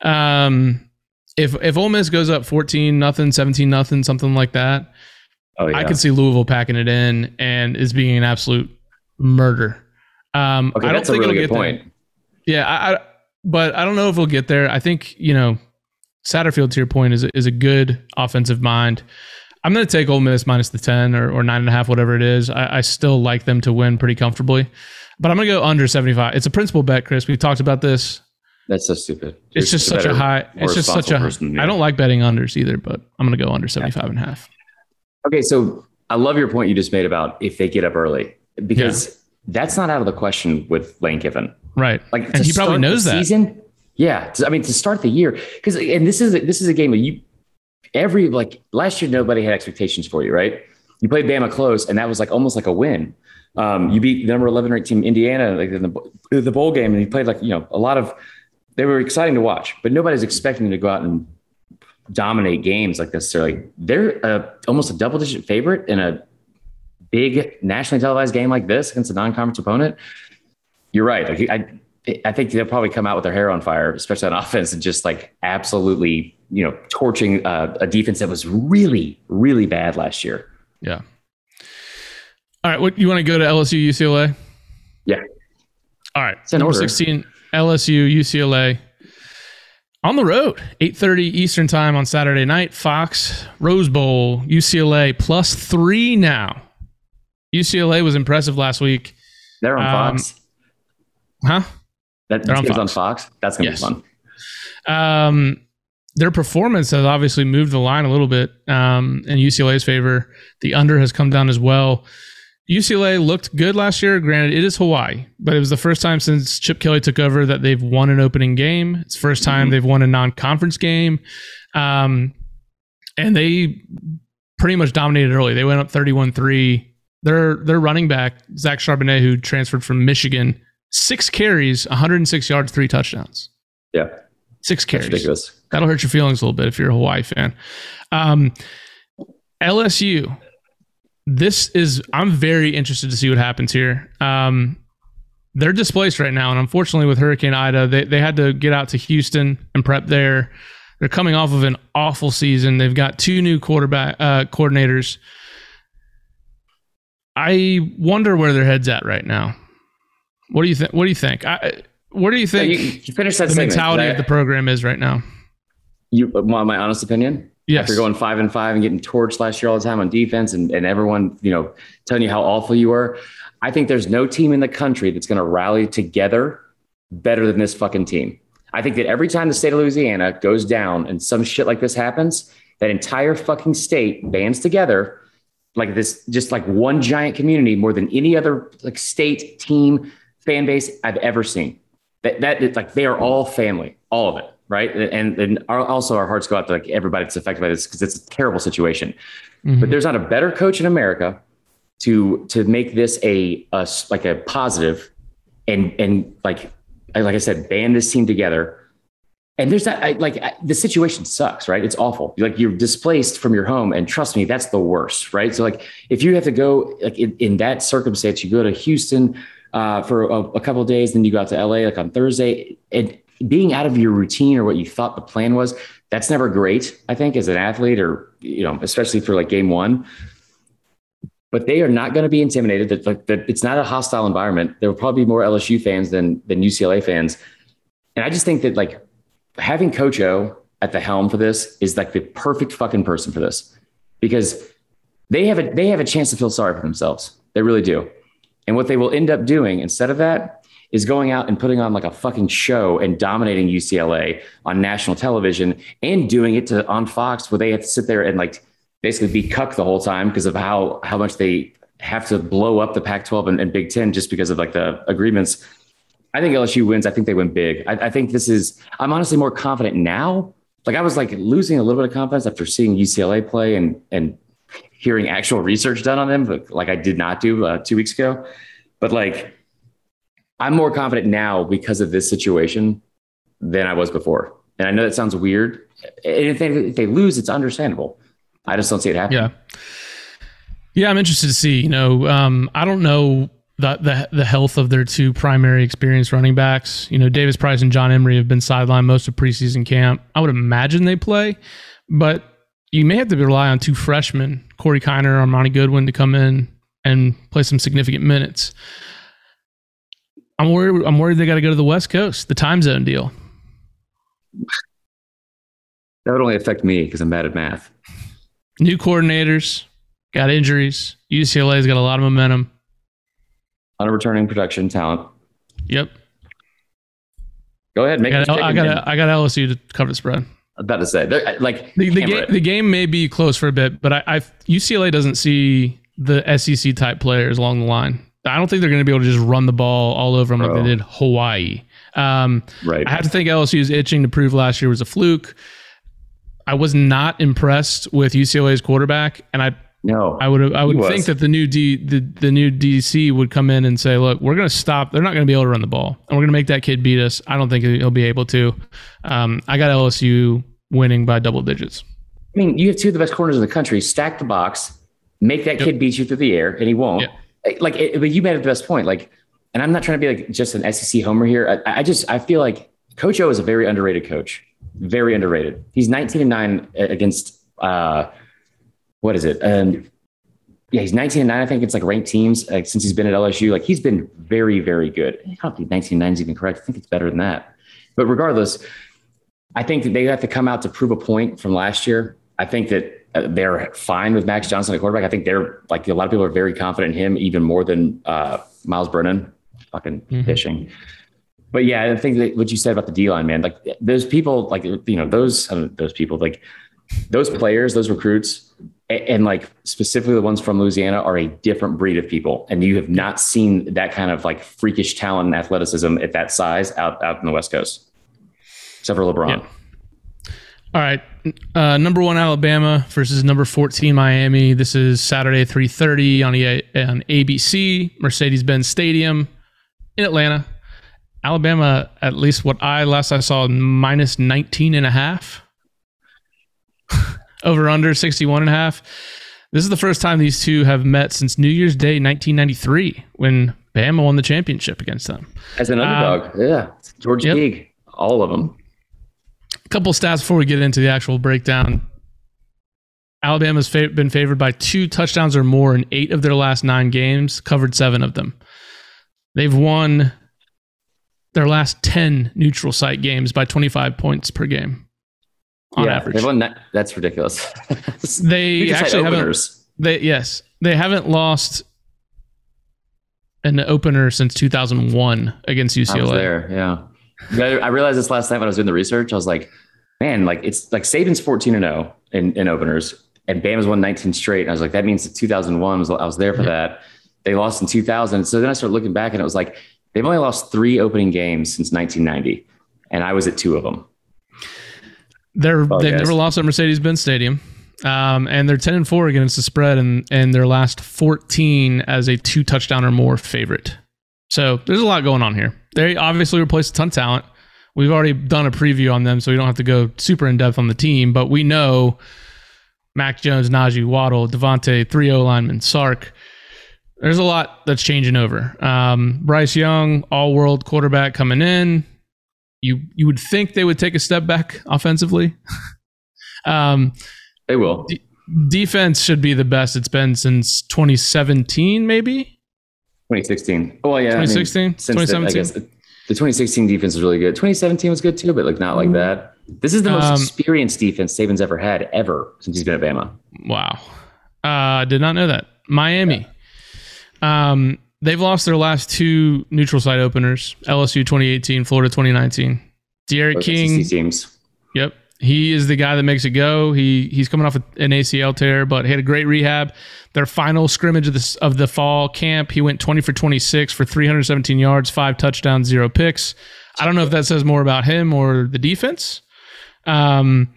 um if if Ole Miss goes up 14 nothing 17 nothing something like that Oh yeah. I could see Louisville packing it in and is being an absolute murder um okay, I don't think really it'll get there. point. Yeah, I, I but I don't know if we'll get there. I think you know, Satterfield to your point is is a good offensive mind. I'm going to take Ole Miss minus the ten or, or nine and a half, whatever it is. I, I still like them to win pretty comfortably, but I'm going to go under 75. It's a principal bet, Chris. We've talked about this. That's so stupid. It's You're just such a high. It's just such a. responsible person than me. I don't like betting unders either, but I'm going to go under 75 and a half. Okay, so I love your point you just made about if they get up early because that's not out of the question with Lane Kiffin. Right. Like, and he probably knows that. Season, yeah, I mean to start the year because and this is this is a game that you every like last year nobody had expectations for you, right? You played Bama close, and that was like almost like a win. Um, you beat the number eleven ranked team Indiana like in the the bowl game, and you played like you know a lot of. They were exciting to watch, but nobody's expecting them to go out and dominate games like necessarily. They're uh, almost a double digit favorite in a big nationally televised game like this against a non conference opponent. You're right. Like, I I think they'll probably come out with their hair on fire, especially on (laughs) offense, and just like absolutely, you know, torching uh, a defense that was really, really bad last year. Yeah. All right. What you want to go to LSU UCLA? Yeah. All right. It's in Number order. 16 LSU UCLA on the road 8:30 Eastern time on Saturday night Fox Rose Bowl UCLA plus 3 now. UCLA was impressive last week. They're on Um, Fox. Huh? That they're on game's on Fox. Fox. That's gonna Yes. be fun. Um, their performance has obviously moved the line a little bit um, in UCLA's favor. The under has come down as well. UCLA looked good last year. Granted, it is Hawaii, but it was the first time since Chip Kelly took over that they've won an opening game. It's the first time Mhm. they've won a non-conference game, um, and they pretty much dominated early. They went up 31-3. Their their running back Zach Charbonnet, who transferred from Michigan, six carries, 106 yards, three touchdowns. Yeah, Six carries. ridiculous. That'll hurt your feelings a little bit if you're a Hawaii fan. Um, LSU. This is. I'm very interested to see what happens here. Um, they're displaced right now, and unfortunately, with Hurricane Ida, they they had to get out to Houston and prep there. They're coming off of an awful season. They've got two new quarterback uh, coordinators. I wonder where their heads at right now. What do you think? What do you think? I, where do you So think you, you finish that the mentality I- of the program is right now? You want my honest opinion? Yes. After going five and five and getting torched last year all the time on defense and, and everyone, you know, telling you how awful you were. I think there's no team in the country that's going to rally together better than this fucking team. I think that every time the state of Louisiana goes down and some shit like this happens, that entire fucking state bands together like this, just like one giant community more than any other like state team fan base I've ever seen. That that like they are all family, all of it, right? And and our, also our hearts go out to like everybody that's affected by this because it's a terrible situation. Mhm. But there's not a better coach in America to to make this a, a like a positive and and like like I said, band this team together. And there's that I, like I- the situation sucks, right? It's awful. Like you're displaced from your home, and trust me, that's the worst, right? So like if you have to go like in, in that circumstance, you go to Houston uh, for a, a couple of days, then you go out to LA like on Thursday, and being out of your routine or what you thought the plan was, that's never great. I think as an athlete, or you know, especially for like game one. But they are not going to be intimidated. That like that it's not a hostile environment. There will probably be more LSU fans than than UCLA fans, and I just think that like having Coach O at the helm for this is like the perfect fucking person for this because they have a they have a chance to feel sorry for themselves. They really do. And what they will end up doing instead of that is going out and putting on like a fucking show and dominating UCLA on national television and doing it to on Fox where they have to sit there and like basically be cuck the whole time because of how how much they have to blow up the Pac-12 and, and Big Ten just because of like the agreements. I think LSU wins. I think they win big. I, I, think this is. I'm honestly more confident now. Like I was like losing a little bit of confidence after seeing UCLA play and and hearing actual research done on them, but like I did not do uh, two weeks ago. But like, I'm more confident now because of this situation than I was before. And I know that sounds weird. And if they, if they lose, it's understandable. I just don't see it happening. Yeah. Yeah, I'm interested to see. You know, um, I don't know the, the the health of their two primary experienced running backs. You know, Davis Price and John Emery have been sidelined most of preseason camp. I would imagine they play, but you may have to rely on two freshmen, Corey Kiner, Armoni Goodwin, to come in and play some significant minutes. I'm worried. I'm worried they got to go to the West Coast, the time zone deal. That would only affect me because I'm bad at math. New coordinators got injuries. UCLA's got a lot of momentum. On a returning production talent. Yep. Go ahead. Make I got, I got, I got LSU to cover the spread. I'm about to say, like the, the game, the game may be close for a bit, but I, I UCLA doesn't see the SEC type players along the line. I don't think they're going to be able to just run the ball all over them Bro. like they did Hawaii. Um, right. I have to think LSU is itching to prove last year was a fluke. I was not impressed with UCLA's quarterback, and I no, I would I would think that the new D the, the new DC would come in and say, look, we're going to stop. They're not going to be able to run the ball, and we're going to make that kid beat us. I don't think he'll be able to. Um, I got LSU winning by double digits. I mean, you have two of the best corners in the country. Stack the box, make that yep. kid beat you through the air, and he won't. Yep. Like, it, but you made the best point. Like, and I'm not trying to be like just an SEC homer here. I, I just I feel like Coach O is a very underrated coach. Very underrated. He's 19 and nine against uh, what is it? Um, yeah, he's 19 and 9. I think it's like ranked teams like, since he's been at LSU. Like he's been very, very good. I don't think 19 and 9 is even correct. I think it's better than that. But regardless, I think that they have to come out to prove a point from last year. I think that they're fine with Max Johnson at quarterback. I think they're like a lot of people are very confident in him, even more than uh, Myles Brennan. Fucking mm-hmm. fishing. But yeah, I think that what you said about the D line, man, like those people, like you know, those those people, like those players, those recruits, and, and, like specifically the ones from Louisiana are a different breed of people. And you have not seen that kind of like freakish talent and athleticism at that size out, out in the West Coast, except for LeBron. Yeah. All right. Uh, number one Alabama versus number 14 Miami. This is Saturday 3:30 on, EA, on ABC, Mercedes-Benz Stadium in Atlanta. Alabama, at least what I last I saw, minus 19 and a half (laughs) over under 61 and a half. This is the first time these two have met since New Year's Day 1993 when Bama won the championship against them. As an underdog, um, yeah. George yep. Teague, all of them. A couple stats before we get into the actual breakdown. Alabama's fa- been favored by two touchdowns or more in eight of their last nine games, covered seven of them. They've won their last 10 neutral site games by 25 points per game on yeah, average. They've won that, that's ridiculous. (laughs) they (laughs) actually haven't. They yes, they haven't lost an opener since 2001 against UCLA. There, yeah. I realized this last night when I was doing the research. I was like, man, like it's like Saban's 14 and 0 in, in openers, and Bama's won 19 straight. And I was like, that means that 2001 was I was there for that. They lost in 2000. So then I started looking back, and it was like they've only lost three opening games since 1990, and I was at two of them. They're oh, they've never lost at Mercedes Benz Stadium. Um, and they're 10 and 4 against the spread and, and their last 14 as a two touchdown or more favorite. So there's a lot going on here. They obviously replaced a ton of talent. We've already done a preview on them, so we don't have to go super in depth on the team, but we know Mac Jones, Najee Waddle, DeVonta, three O linemen, Sark. There's a lot that's changing over. Um, Bryce Young, all world quarterback coming in you you would think they would take a step back offensively. (laughs) um, they will. D- defense should be the best it's been since 2017, maybe. 2016. Oh yeah, 2016, I mean, 2017. The, I guess the, the, 2016 defense was really good. 2017 was good too, but like not like that. This is the most um, experienced defense Saban's ever had ever since he's been at Bama. Wow, uh, did not know that. Miami. Yeah. Um, They've lost their last two neutral site openers: LSU 2018, Florida 2019. D'Eriq King. Teams. Yep. He is the guy that makes it go. He he's coming off an ACL tear, but he had a great rehab. Their final scrimmage of the of the fall camp, he went 20 for 26 for 317 yards, five touchdowns, zero picks. I don't know if that says more about him or the defense. Um,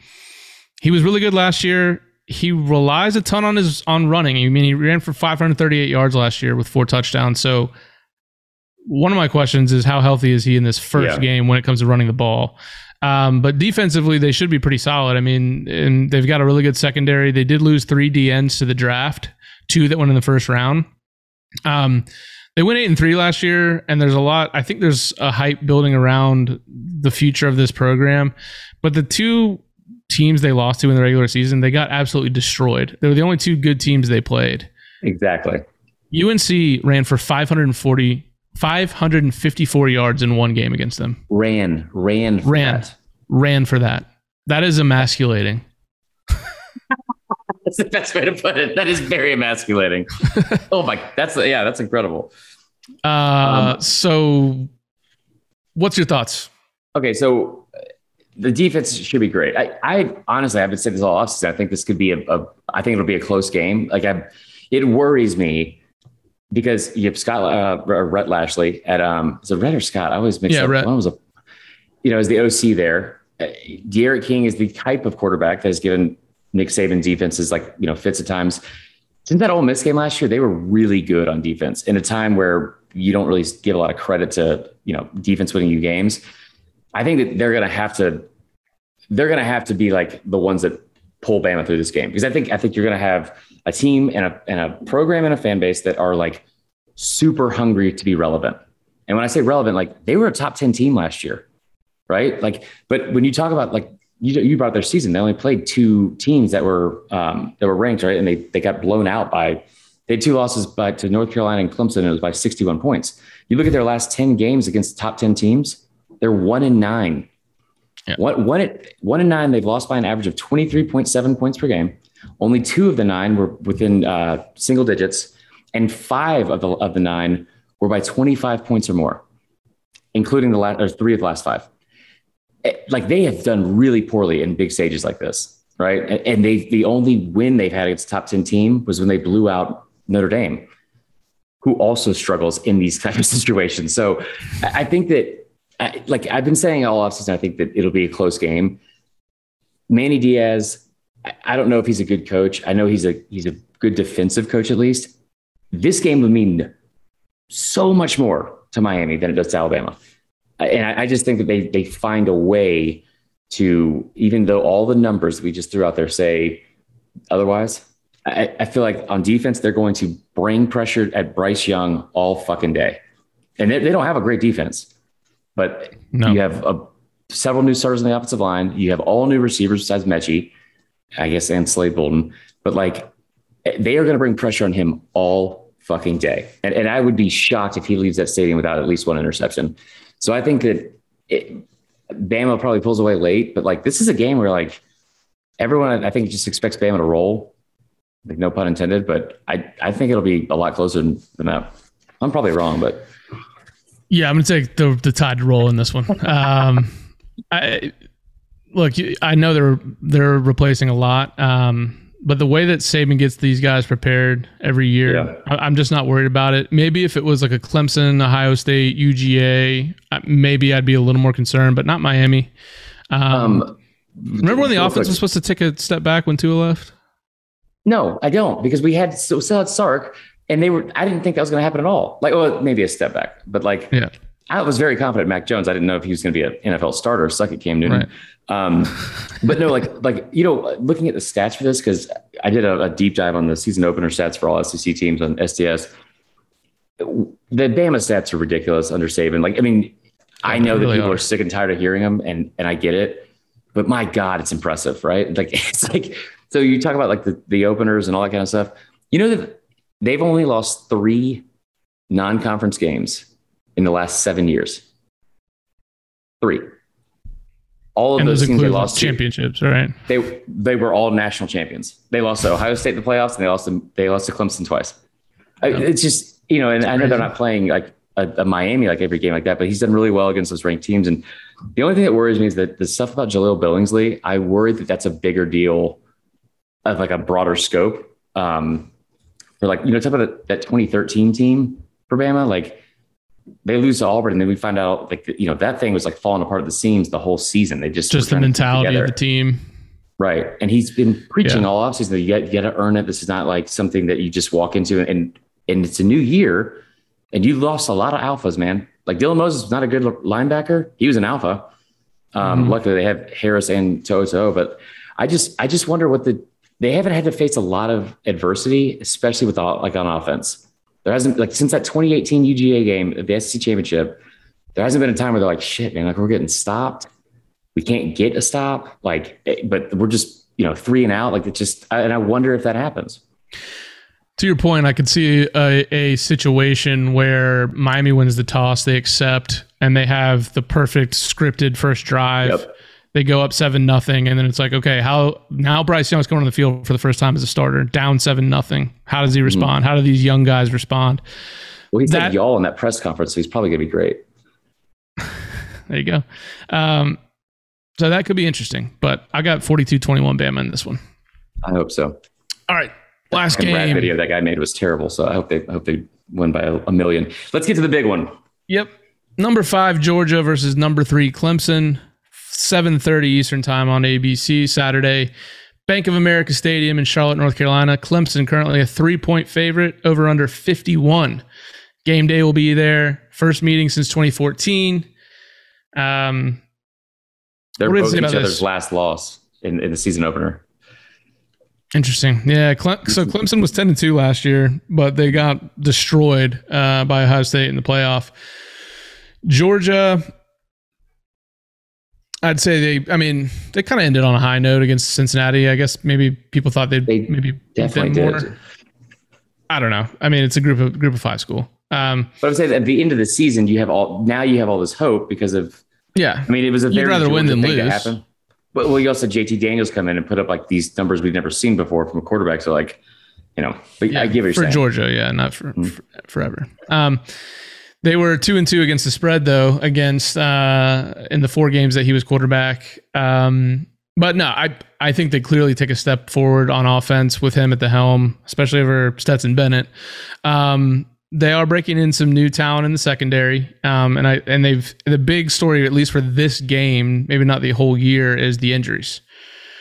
he was really good last year. He relies a ton on his on running. I mean, he ran for 538 yards last year with four touchdowns. So one of my questions is how healthy is he in this first Yeah. game when it comes to running the ball? Um, but defensively, they should be pretty solid. I mean, and they've got a really good secondary. They did lose three DBs to the draft, two that went in the first round. Um, they went eight and three last year, and there's a lot. I think there's a hype building around the future of this program. But the two teams they lost to in the regular season, they got absolutely destroyed. They were the only two good teams they played. Exactly. UNC ran for 540, 554 yards in one game against them. Ran, ran, for Ran. that. Ran for that. That is emasculating. That's the best way to put it. That is very emasculating. (laughs) oh my, that's yeah, that's incredible. Uh, Um, so, what's your thoughts? Okay, so uh, the defense should be great. I, I honestly, I've been saying this all offseason. I think this could be a, a, I think it'll be a close game. Like I, it worries me because you have Scott uh, Rhett Lashlee at um, is it Rhett or Scott? I always mix Yeah, up. Rhett. One was a, you know, as the OC there. Uh, D'Eriq King is the type of quarterback that has given Nick Saban defenses like you know fits at times. Since that Ole Miss game last year, they were really good on defense in a time where you don't really give a lot of credit to you know defense winning you games. I think that they're going to have to they're going to have to be like the ones that pull Bama through this game because I think I think you're going to have a team and a and a program and a fan base that are like super hungry to be relevant. And when I say relevant, like they were a top 10 team last year, right? Like, but when you talk about like you you brought their season, they only played two teams that were um, that were ranked, right? And they they got blown out by they had two losses by to North Carolina and Clemson, and it was by 61 points. You look at their last 10 games against top 10 teams, they're one in nine. Yeah. One, one, at, one in nine, they've lost by an average of 23.7 points per game. Only two of the nine were within uh, single digits, and five of the, of the nine were by 25 points or more, including the last, or three of the last five. Eh, Like they have done really poorly in big stages like this, right? And, and they the only win they've had against top 10 team was when they blew out Notre Dame, who also struggles in these (laughs) type of situations. So I I think that, I- like I've been saying all offseason, I think that it'll be a close game. Manny Diaz, I- don't know if he's a good coach. I know he's a he's a good defensive coach at least. This game would mean so much more to Miami than it does to Alabama. And I, I just think that they they find a way to, even though all the numbers we just threw out there say otherwise, I, I feel like on defense they're going to bring pressure at Bryce Young all fucking day, and they, they don't have a great defense, but No. you have a, several new starters on the offensive line. You have all new receivers besides Metchie, I guess, and Slade Bolden. But like, they are going to bring pressure on him all fucking day. And, and I would be shocked if he leaves that stadium without at least one interception. So I think that it, Bama probably pulls away late, but like, this is a game where like everyone, I think, just expects Bama to roll. Like, no pun intended, but I, I think it'll be a lot closer than than that. I'm probably wrong, but Yeah, I'm gonna take the the tide to roll in this one. Um, I look, I know they're they're replacing a lot, um, but the way that Saban gets these guys prepared every year, Yeah. I, I'm just not worried about it. Maybe if it was like a Clemson, Ohio State, UGA, maybe I'd be a little more concerned, but not Miami. Um, um, remember when the offense was supposed to take a step back when Tua left? No, I don't because we had still, still had Sark, and they were. I didn't think that was going to happen at all. Like, well, maybe a step back, but like, Yeah. I was very confident Mac Jones. I didn't know if he was going to be an NFL starter. Suck it, Cam Newton. Um, but no, like, like you know, looking at the stats for this because I did a, a deep dive on the season opener stats for all SEC teams on SDS. The Bama stats are ridiculous under Saban. Like, I mean, I know that people are. are sick and tired of hearing them, and and I get it. But my God, it's impressive, right? (laughs) Like, it's like so you talk about like the, the openers and all that kind of stuff. You know that they've only lost three non-conference games in the last seven years. Three. All of And those those teams they lost to, championships, right? they they were all national champions. They lost to Ohio State in the playoffs, and they lost to, they lost to Clemson twice. I- It's just you know, and I know they're not playing like a, a Miami like every game like that, but he's done really well against those ranked teams. And The only thing that worries me is that the stuff about Jahleel Billingsley, I worry that that's a bigger deal of like a broader scope. Um, for like, you know, talk about that 2013 team for Bama, like they lose to Auburn and then we find out like, you know, that thing was like falling apart at the seams the whole season. They just, just the mentality of the team. Right. And he's been preaching yeah. all offseason that you got, you got to earn it. This is not like something that you just walk into and, and it's a new year and you lost a lot of alphas, man. Like Dylan Moses was not a good linebacker. He was an alpha. Um, mm-hmm. Luckily, they have Harris and To'oTo'o, but I just I just wonder what the they haven't had to face a lot of adversity, especially with all, like on offense. There hasn't like since that 2018 UGA game, the SEC championship. There hasn't been a time where they're like, shit, man, like we're getting stopped. We can't get a stop. Like, eh, but we're just you know three and out. Like it just, and I wonder if that happens to your point, I could see a, a situation where Miami wins the toss, they accept, and they have the perfect scripted first drive. Yep. They go up seven nothing, and then it's like, okay, how now Bryce Young's going on the field for the first time as a starter, down seven nothing. How does he mm-hmm. respond? Mm-hmm. How do these young guys respond? Well, he that, said y'all in that press conference, so he's probably going to be great. (laughs) there you go. Um, so that could be interesting, but I got 42 21 Bama in this one. I hope so. All right. Last game rat video that guy made was terrible. So I hope they I hope they win by a, a million. Let's get to the big one. Yep. Number five, Georgia versus number three, Clemson. 7:30 Eastern Time on ABC Saturday. Bank of America Stadium in Charlotte, North Carolina. Clemson currently a three-point favorite over under 51. Game day will be there. First meeting since 2014. Um, They're both each other's this? last loss in, in the season opener. Interesting. Yeah. Cle- so Clemson was 10 and 2 last year, but they got destroyed uh, by Ohio State in the playoff. Georgia, I'd say they, I mean, they kind of ended on a high note against Cincinnati. I guess maybe people thought they'd they maybe definitely more. I don't know. I mean, it's a group of group of five school. Um, but I'm saying at the end of the season, you have all now you have all this hope because of yeah. I mean, it was a very You'd rather win than lose. But well, you also JT Daniels come in and put up like these numbers we've never seen before from a quarterback. So like, you know, but yeah, I give it for saying. Georgia, yeah, not for, mm-hmm. for, forever. Um, they were two and two against the spread though, against uh, in the four games that he was quarterback. Um, but no, I I think they clearly take a step forward on offense with him at the helm, especially over Stetson Bennett. Um, they are breaking in some new talent in the secondary, um, and I and they've the big story at least for this game, maybe not the whole year, is the injuries.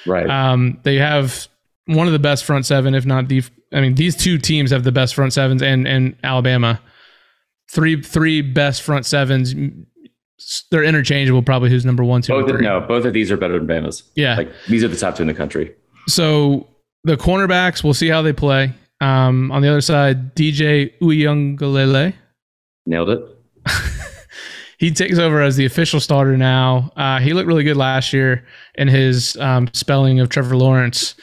Right. Um, they have one of the best front seven, if not the. I mean, these two teams have the best front sevens, and and Alabama, three three best front sevens. They're interchangeable. Probably who's number one, two, both of, no, both of these are better than Bama's. Yeah, like these are the top two in the country. So the cornerbacks, we'll see how they play. Um, on the other side, DJ Uiagalelei. Nailed it. (laughs) he takes over as the official starter now. Uh, he looked really good last year in his um, spelling of Trevor Lawrence.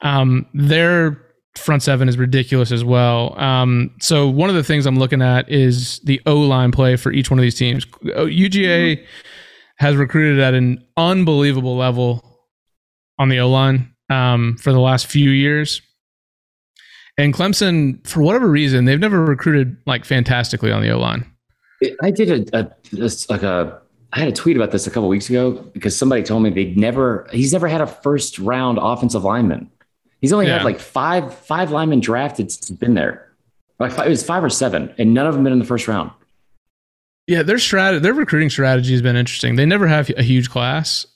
Um, their front seven is ridiculous as well. Um, so one of the things I'm looking at is the O line play for each one of these teams. UGA mm-hmm. has recruited at an unbelievable level on the O line um, for the last few years. And Clemson, for whatever reason, they've never recruited like fantastically on the O line. I did a, a, a, like a I had a tweet about this a couple weeks ago because somebody told me they'd never he's never had a first round offensive lineman. He's only yeah. had like five five linemen drafted since he's been there. Like five, it was five or seven, and none of them been in the first round. Yeah, their strategy, their recruiting strategy has been interesting. They never have a huge class.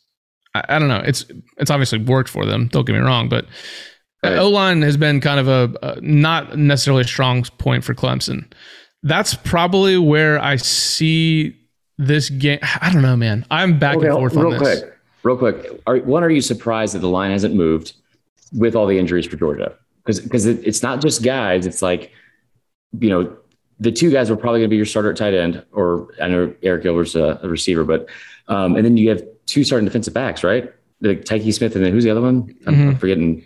I, I don't know. It's it's obviously worked for them. Don't get me wrong, but oh, Right. O line has been kind of a, a, not necessarily a strong point for Clemson. That's probably where I see this game. I don't know, man. I'm back okay, and forth real on this. Real quick, real quick, are, one, are you surprised that the line hasn't moved with all the injuries for Georgia? Because because it, it's not just guys. It's like you know the two guys were probably going to be your starter at tight end, or I know Arik Gilbert's a, a receiver, but um, and then you have two starting defensive backs, right? Like Tykee Smith, and then who's the other one? I'm, mm-hmm. I'm forgetting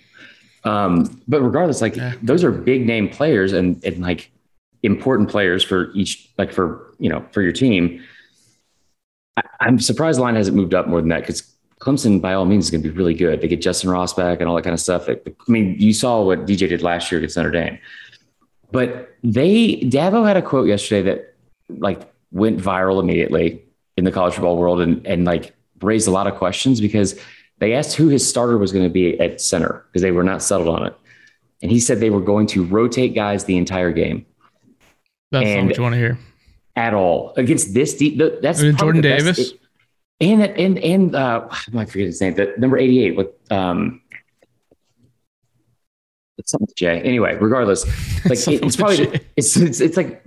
um, but regardless, like yeah. those are big name players and, and like important players for each, like for, you know, for your team. I, am surprised the line hasn't moved up more than that because Clemson, by all means, is going to be really good. They get Justin Ross back and all that kind of stuff. I mean, you saw what DJ did last year against Notre Dame, but they Dabo had a quote yesterday that like went viral immediately. in the college football world and and like raised a lot of questions because they asked who his starter was going to be at center because they were not settled on it. And he said they were going to rotate guys the entire game. That's And- not what you want to hear. At all against this deep, that's I mean, Jordan the best- Davis. And and and uh, I might forget his name. The number eighty-eight with um, it's something with J. Anyway, regardless, (laughs) like Something it's probably it's, it's it's like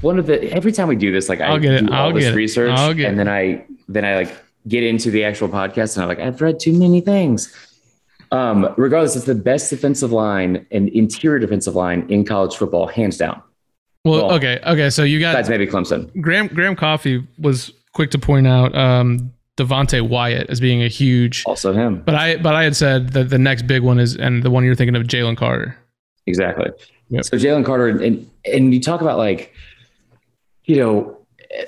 one of the every time we do this, like I I'll get it. do all I'll this get it. research, get and then I then I like get into the actual podcast, and I'm like I've read too many things. Um, regardless, it's the best defensive line and interior defensive line in college football, hands down. Well, Well, okay, okay. So you got Besides maybe Clemson. Graham Graham Coffey was quick to point out um, Devonte Wyatt as being a huge, Also him. but I but I had said that the next big one is and the one you're thinking of Jalen Carter. Exactly. Yep. So Jalen Carter and and you talk about like, you know,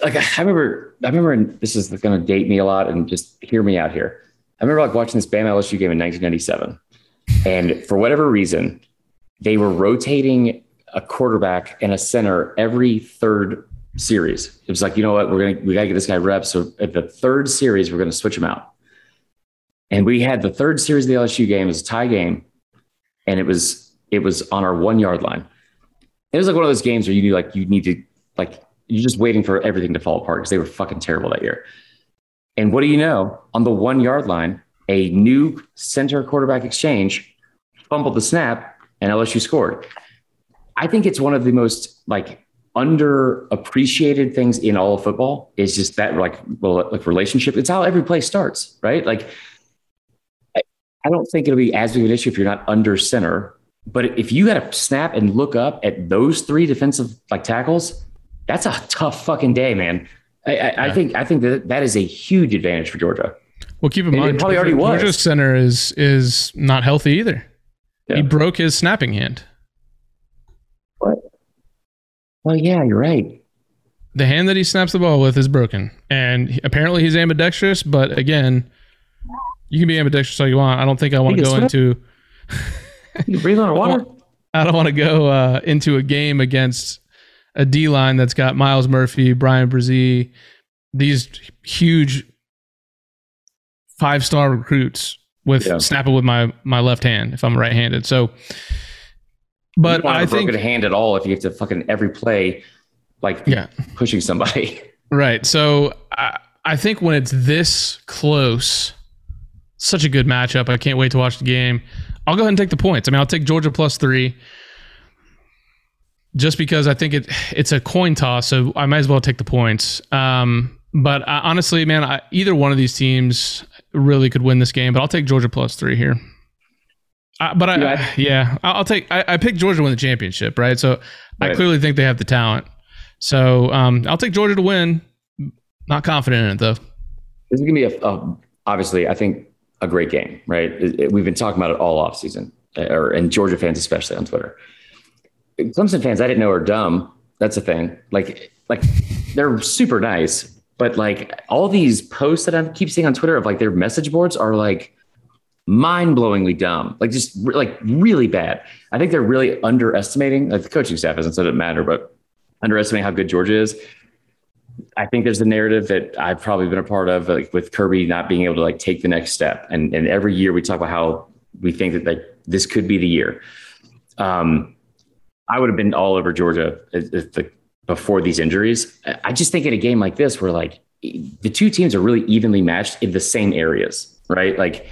like I remember I remember and this is going to date me a lot and just hear me out here. I remember like watching this Bam LSU game in 1997, and for whatever reason, they were rotating a quarterback and a center every third series. It was like, you know what, we're gonna we gotta get this guy reps. So at the third series, we're gonna switch him out. And we had the third series of the LSU game was a tie game, and it was it was on our one yard line. It was like one of those games where you need like you need to like you're just waiting for everything to fall apart because they were fucking terrible that year. And what do you know? On the one yard line, a new center quarterback exchange fumbled the snap and LSU scored. I think it's one of the most like underappreciated things in all of football is just that like well like relationship. It's how every play starts, right? Like I- I don't think it'll be as big of an issue if you're not under center. But if you got to snap and look up at those three defensive like tackles, that's a tough fucking day, man. I, I, I think I think that that is a huge advantage for Georgia. Well, keep in And mind, probably already was. Georgia's center is is not healthy either. Yeah. He broke his snapping hand. Well, yeah, you're right. The hand that he snaps the ball with is broken, and apparently he's ambidextrous. But again, you can be ambidextrous all you want. I don't think I want to go into. You breathe (laughs) underwater. I don't want to go uh, into a game against a D line that's got Myles Murphy, Bryan Bresee, these huge five star recruits with Yeah. snapping with my my left hand if I'm right handed. So, but I have a think broken hand at all if you have to fucking every play like yeah. pushing somebody. (laughs) Right. So I, I think when it's this close, such a good matchup. I can't wait to watch the game. I'll go ahead and take the points. I mean, I'll take Georgia plus three, just because I think it it's a coin toss. So I might as well take the points. Um, but I, honestly, man, I, either one of these teams really could win this game. But I'll take Georgia plus three here. I, but I, Yeah. yeah, I'll take. I, I picked Georgia to win the championship, right? So I clearly think they have the talent. So um, I'll take Georgia to win. Not confident in it though. This is gonna be a, a obviously I think a great game, right? It- it- we've been talking about it all off season, or and Georgia fans especially on Twitter. Clemson fans I didn't know are dumb. That's a thing. Like like they're super nice, but like all these posts that I keep seeing on Twitter of like their message boards are like mind-blowingly dumb. Like just like really bad. I think they're really underestimating like the coaching staff hasn't said it matter but underestimating how good georgia is. I think there's a narrative that i've probably been a part of like with kirby not being able to like take the next step. And and every year we talk about how we think that like this could be the year. Um i would have been all over georgia if, if the before these injuries. I just think in a game like this where like the two teams are really evenly matched in the same areas right? Like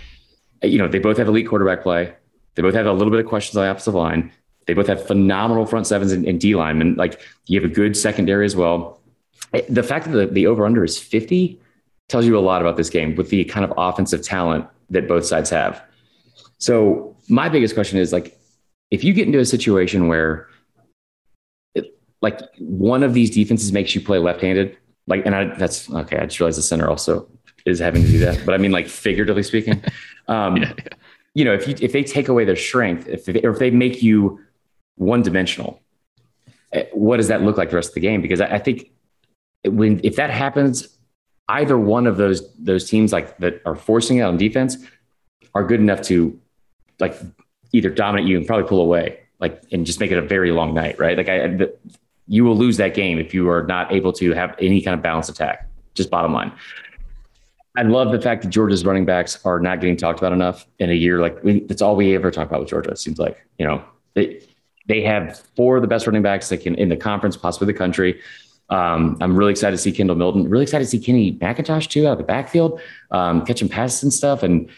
you know, they both have elite quarterback play. They both have a little bit of questions on the offensive line. They both have phenomenal front sevens and, and D and Like you have a good secondary as well. Eh, The fact that the, the over under is 50 tells you a lot about this game with the kind of offensive talent that both sides have. So my biggest question is like, if you get into a situation where it, like one of these defenses makes you play left-handed, like, and I, that's okay. I just realized the center also is having to do that, but I mean, like figuratively speaking, um, Yeah, you know, if you, if they take away their strength, if they, or if they make you one dimensional, eh, what does that look like the rest of the game? Because I, I think when, if that happens, either one of those, those teams like that are forcing it on defense are good enough to like either dominate you and probably pull away, like, and just make it a very long night, right? Like I, the, you will lose that game if you are not able to have any kind of balanced attack. Just bottom line. I love the fact that Georgia's running backs are not getting talked about enough in a year. Like that's all we ever talk about with Georgia. It seems like you know they they have four of the best running backs that can in the conference, possibly the country. Um, I'm really excited to see Kendall Milton. Really excited to see Kenny McIntosh too out of the backfield, um, catching passes and stuff. And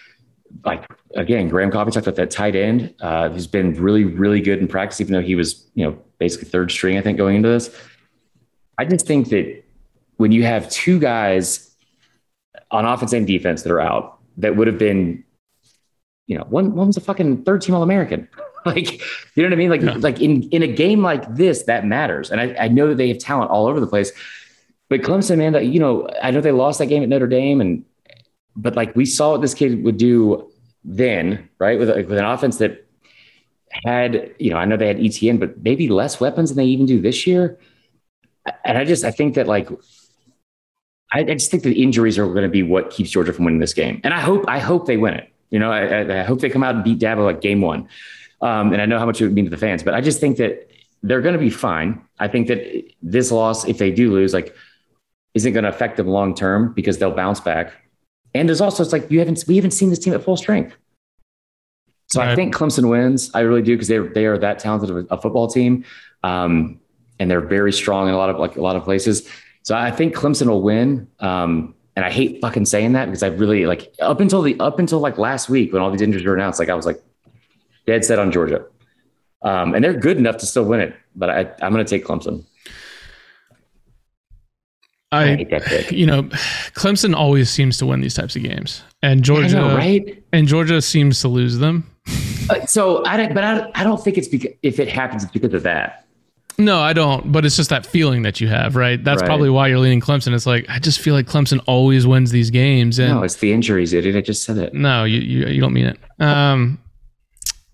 like again, Graham Coffey talked about that tight end uh, who's been really, really good in practice, even though he was you know basically third string, I think, going into this. I just think that when you have two guys on offense and defense that are out that would have been, you know, one one was a fucking third team All American. (laughs) like, you know what I mean? Like, yeah. like in in a game like this, that matters. And I, I know that they have talent all over the place. But Clemson, man, that you know, I know they lost that game at Notre Dame, and but like we saw what this kid would do then, right? With, like, with an offense that had, you know, I know they had ETN, but maybe less weapons than they even do this year. And I just I think that like I, I just think the injuries are going to be what keeps Georgia from winning this game. And I hope I hope they win it. You know, I, I hope they come out and beat Dabo like game one. Um, and I know how much it would mean to the fans, but I just think that they're going to be fine. I think that this loss, if they do lose, like isn't going to affect them long term because they'll bounce back. And there's also it's like you haven't we haven't seen this team at full strength. So right. I think Clemson wins. I really do because they they are that talented of a, a football team, um, and they're very strong in a lot of like a lot of places. So I think Clemson will win. Um, and I hate fucking saying that because I really like up until the up until like last week when all these injuries were announced, like I was like dead set on Georgia. Um, and they're good enough to still win it, but I, I'm going to take Clemson. I, I you know, Clemson always seems to win these types of games, and Georgia, know, right? And Georgia seems to lose them. uh, so I don't, but I, I don't think it's because if it happens, it's because of that. No, I don't. But it's just that feeling that you have, right? That's right. probably why you're leaning Clemson. It's like I just feel like Clemson always wins these games. And no, it's the injuries, idiot. I just said it. No, you you, you don't mean it. Um,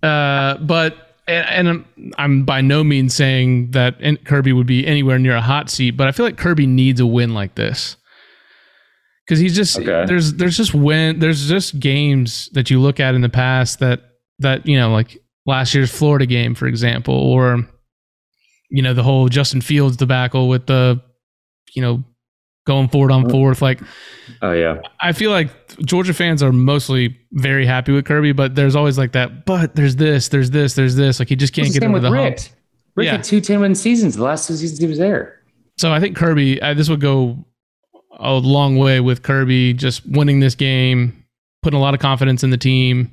uh, but and, and I'm, by no means saying that Kirby would be anywhere near a hot seat, but I feel like Kirby needs a win like this because he's just okay. there's there's just win there's just games that you look at in the past that that you know like last year's Florida game, for example, or you know, the whole Justin Fields debacle with the, you know, going forward on fourth. Like, oh yeah, I feel like Georgia fans are mostly very happy with Kirby, but there's always like that. But there's this, there's this, there's this. Like he just can't get over the Richt. hump. Richt yeah. had two 10 win seasons. The last two seasons he was there. So I think Kirby, uh, this would go a long way with Kirby just winning this game, putting a lot of confidence in the team,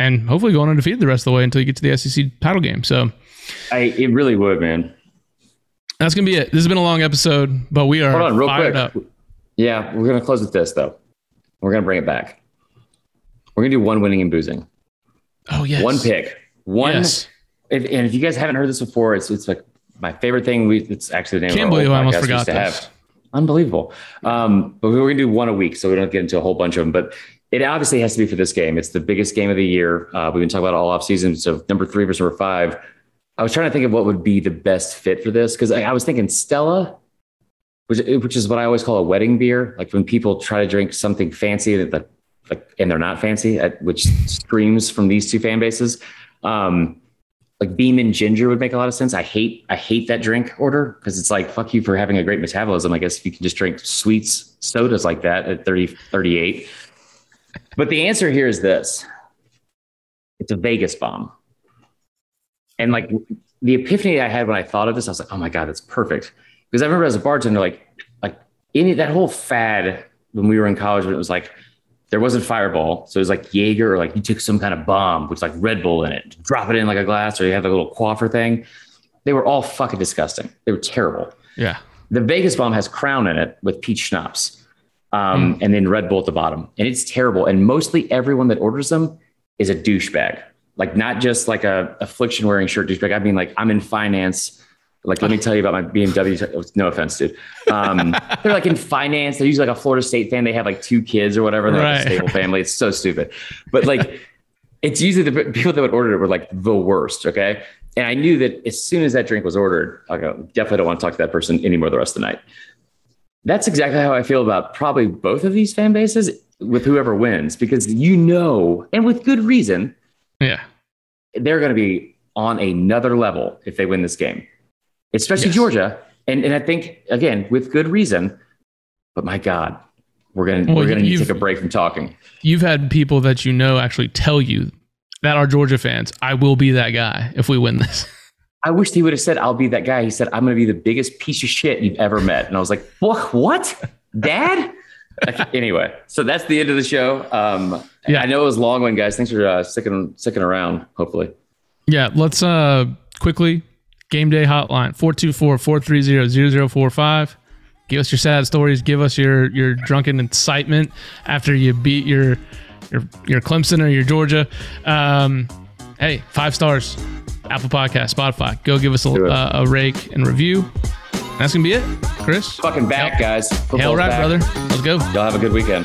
and hopefully going undefeated the rest of the way until you get to the SEC title game. So I it really would, man. That's gonna be it. This has been a long episode, but we are Hold on, real quick. Up. Yeah, we're gonna close with this though. We're gonna bring it back. We're gonna do one winning and boozing. Oh yes. One pick. One. Yes. If, and if you guys haven't heard this before, it's it's like my favorite thing. We it's actually the name Can't believe I almost forgot this. Have. Unbelievable. Um, but we are gonna do one a week, so we don't get into a whole bunch of them. But it obviously has to be for this game. It's the biggest game of the year. Uh, we've been talking about all off season. So number three versus number five. I was trying to think of what would be the best fit for this because I, I, was thinking Stella, which which is what I always call a wedding beer. Like when people try to drink something fancy that like and they're not fancy, at, which screams from these two fan bases. Um, like Beam and Ginger would make a lot of sense. I hate I hate that drink order because it's like fuck you for having a great metabolism. I guess if you can just drink sweets sodas like that at 30 38. But the answer here is this. It's a Vegas bomb. And like the epiphany I had when I thought of this, I was like, oh my God, that's perfect. Because I remember as a bartender, like, like any that whole fad when we were in college, when it was like there wasn't fireball. So it was like Jaeger or like you took some kind of bomb, which like Red Bull in it, drop it in like a glass, or you have a little quaffer thing. They were all fucking disgusting. They were terrible. Yeah. The Vegas bomb has Crown in it with peach schnapps. Um, mm. and then Red Bull at the bottom. And it's terrible. And mostly everyone that orders them is a douchebag like not just like a affliction wearing shirt douchebag. I mean, like I'm in finance. Like, let me tell you about my BMW. (laughs) No offense, dude. Um, they're like in finance. They're usually like a Florida State fan. They have like two kids or whatever. They're right. like a stable family. It's so stupid. But like, it's usually the people that would order it were like the worst. Okay. And I knew that as soon as that drink was ordered, I go, definitely don't want to talk to that person anymore the rest of the night. That's exactly how I feel about probably both of these fan bases with whoever wins, because you know, and with good reason, yeah. They're going to be on another level if they win this game, especially yes. Georgia. And, and I think, again, with good reason, but my God, we're gonna Well, we're gonna need to take a break from talking. You've had people that you know actually tell you that are Georgia fans. I will be that guy if we win this. (laughs) I wish he would have said, "I'll be that guy." He said, "I'm gonna be the biggest piece of shit you've ever met," and I was like, "What? What, Dad?" Anyway, so that's the end of the show. Um, Yeah. I know it was a long one, guys. Thanks for uh, sticking sticking around. Hopefully, Yeah, let's uh quickly game day hotline 424-430-0045. Give us your sad stories, give us your your drunken incitement after you beat your your your Clemson or your Georgia. Um hey, 5 stars. Apple Podcast, Spotify. Go give us a, uh, a rake and review. That's to be it. Chris. fucking back, guys. Hail Football's right, back. brother. Let's go. Y'all have a good weekend.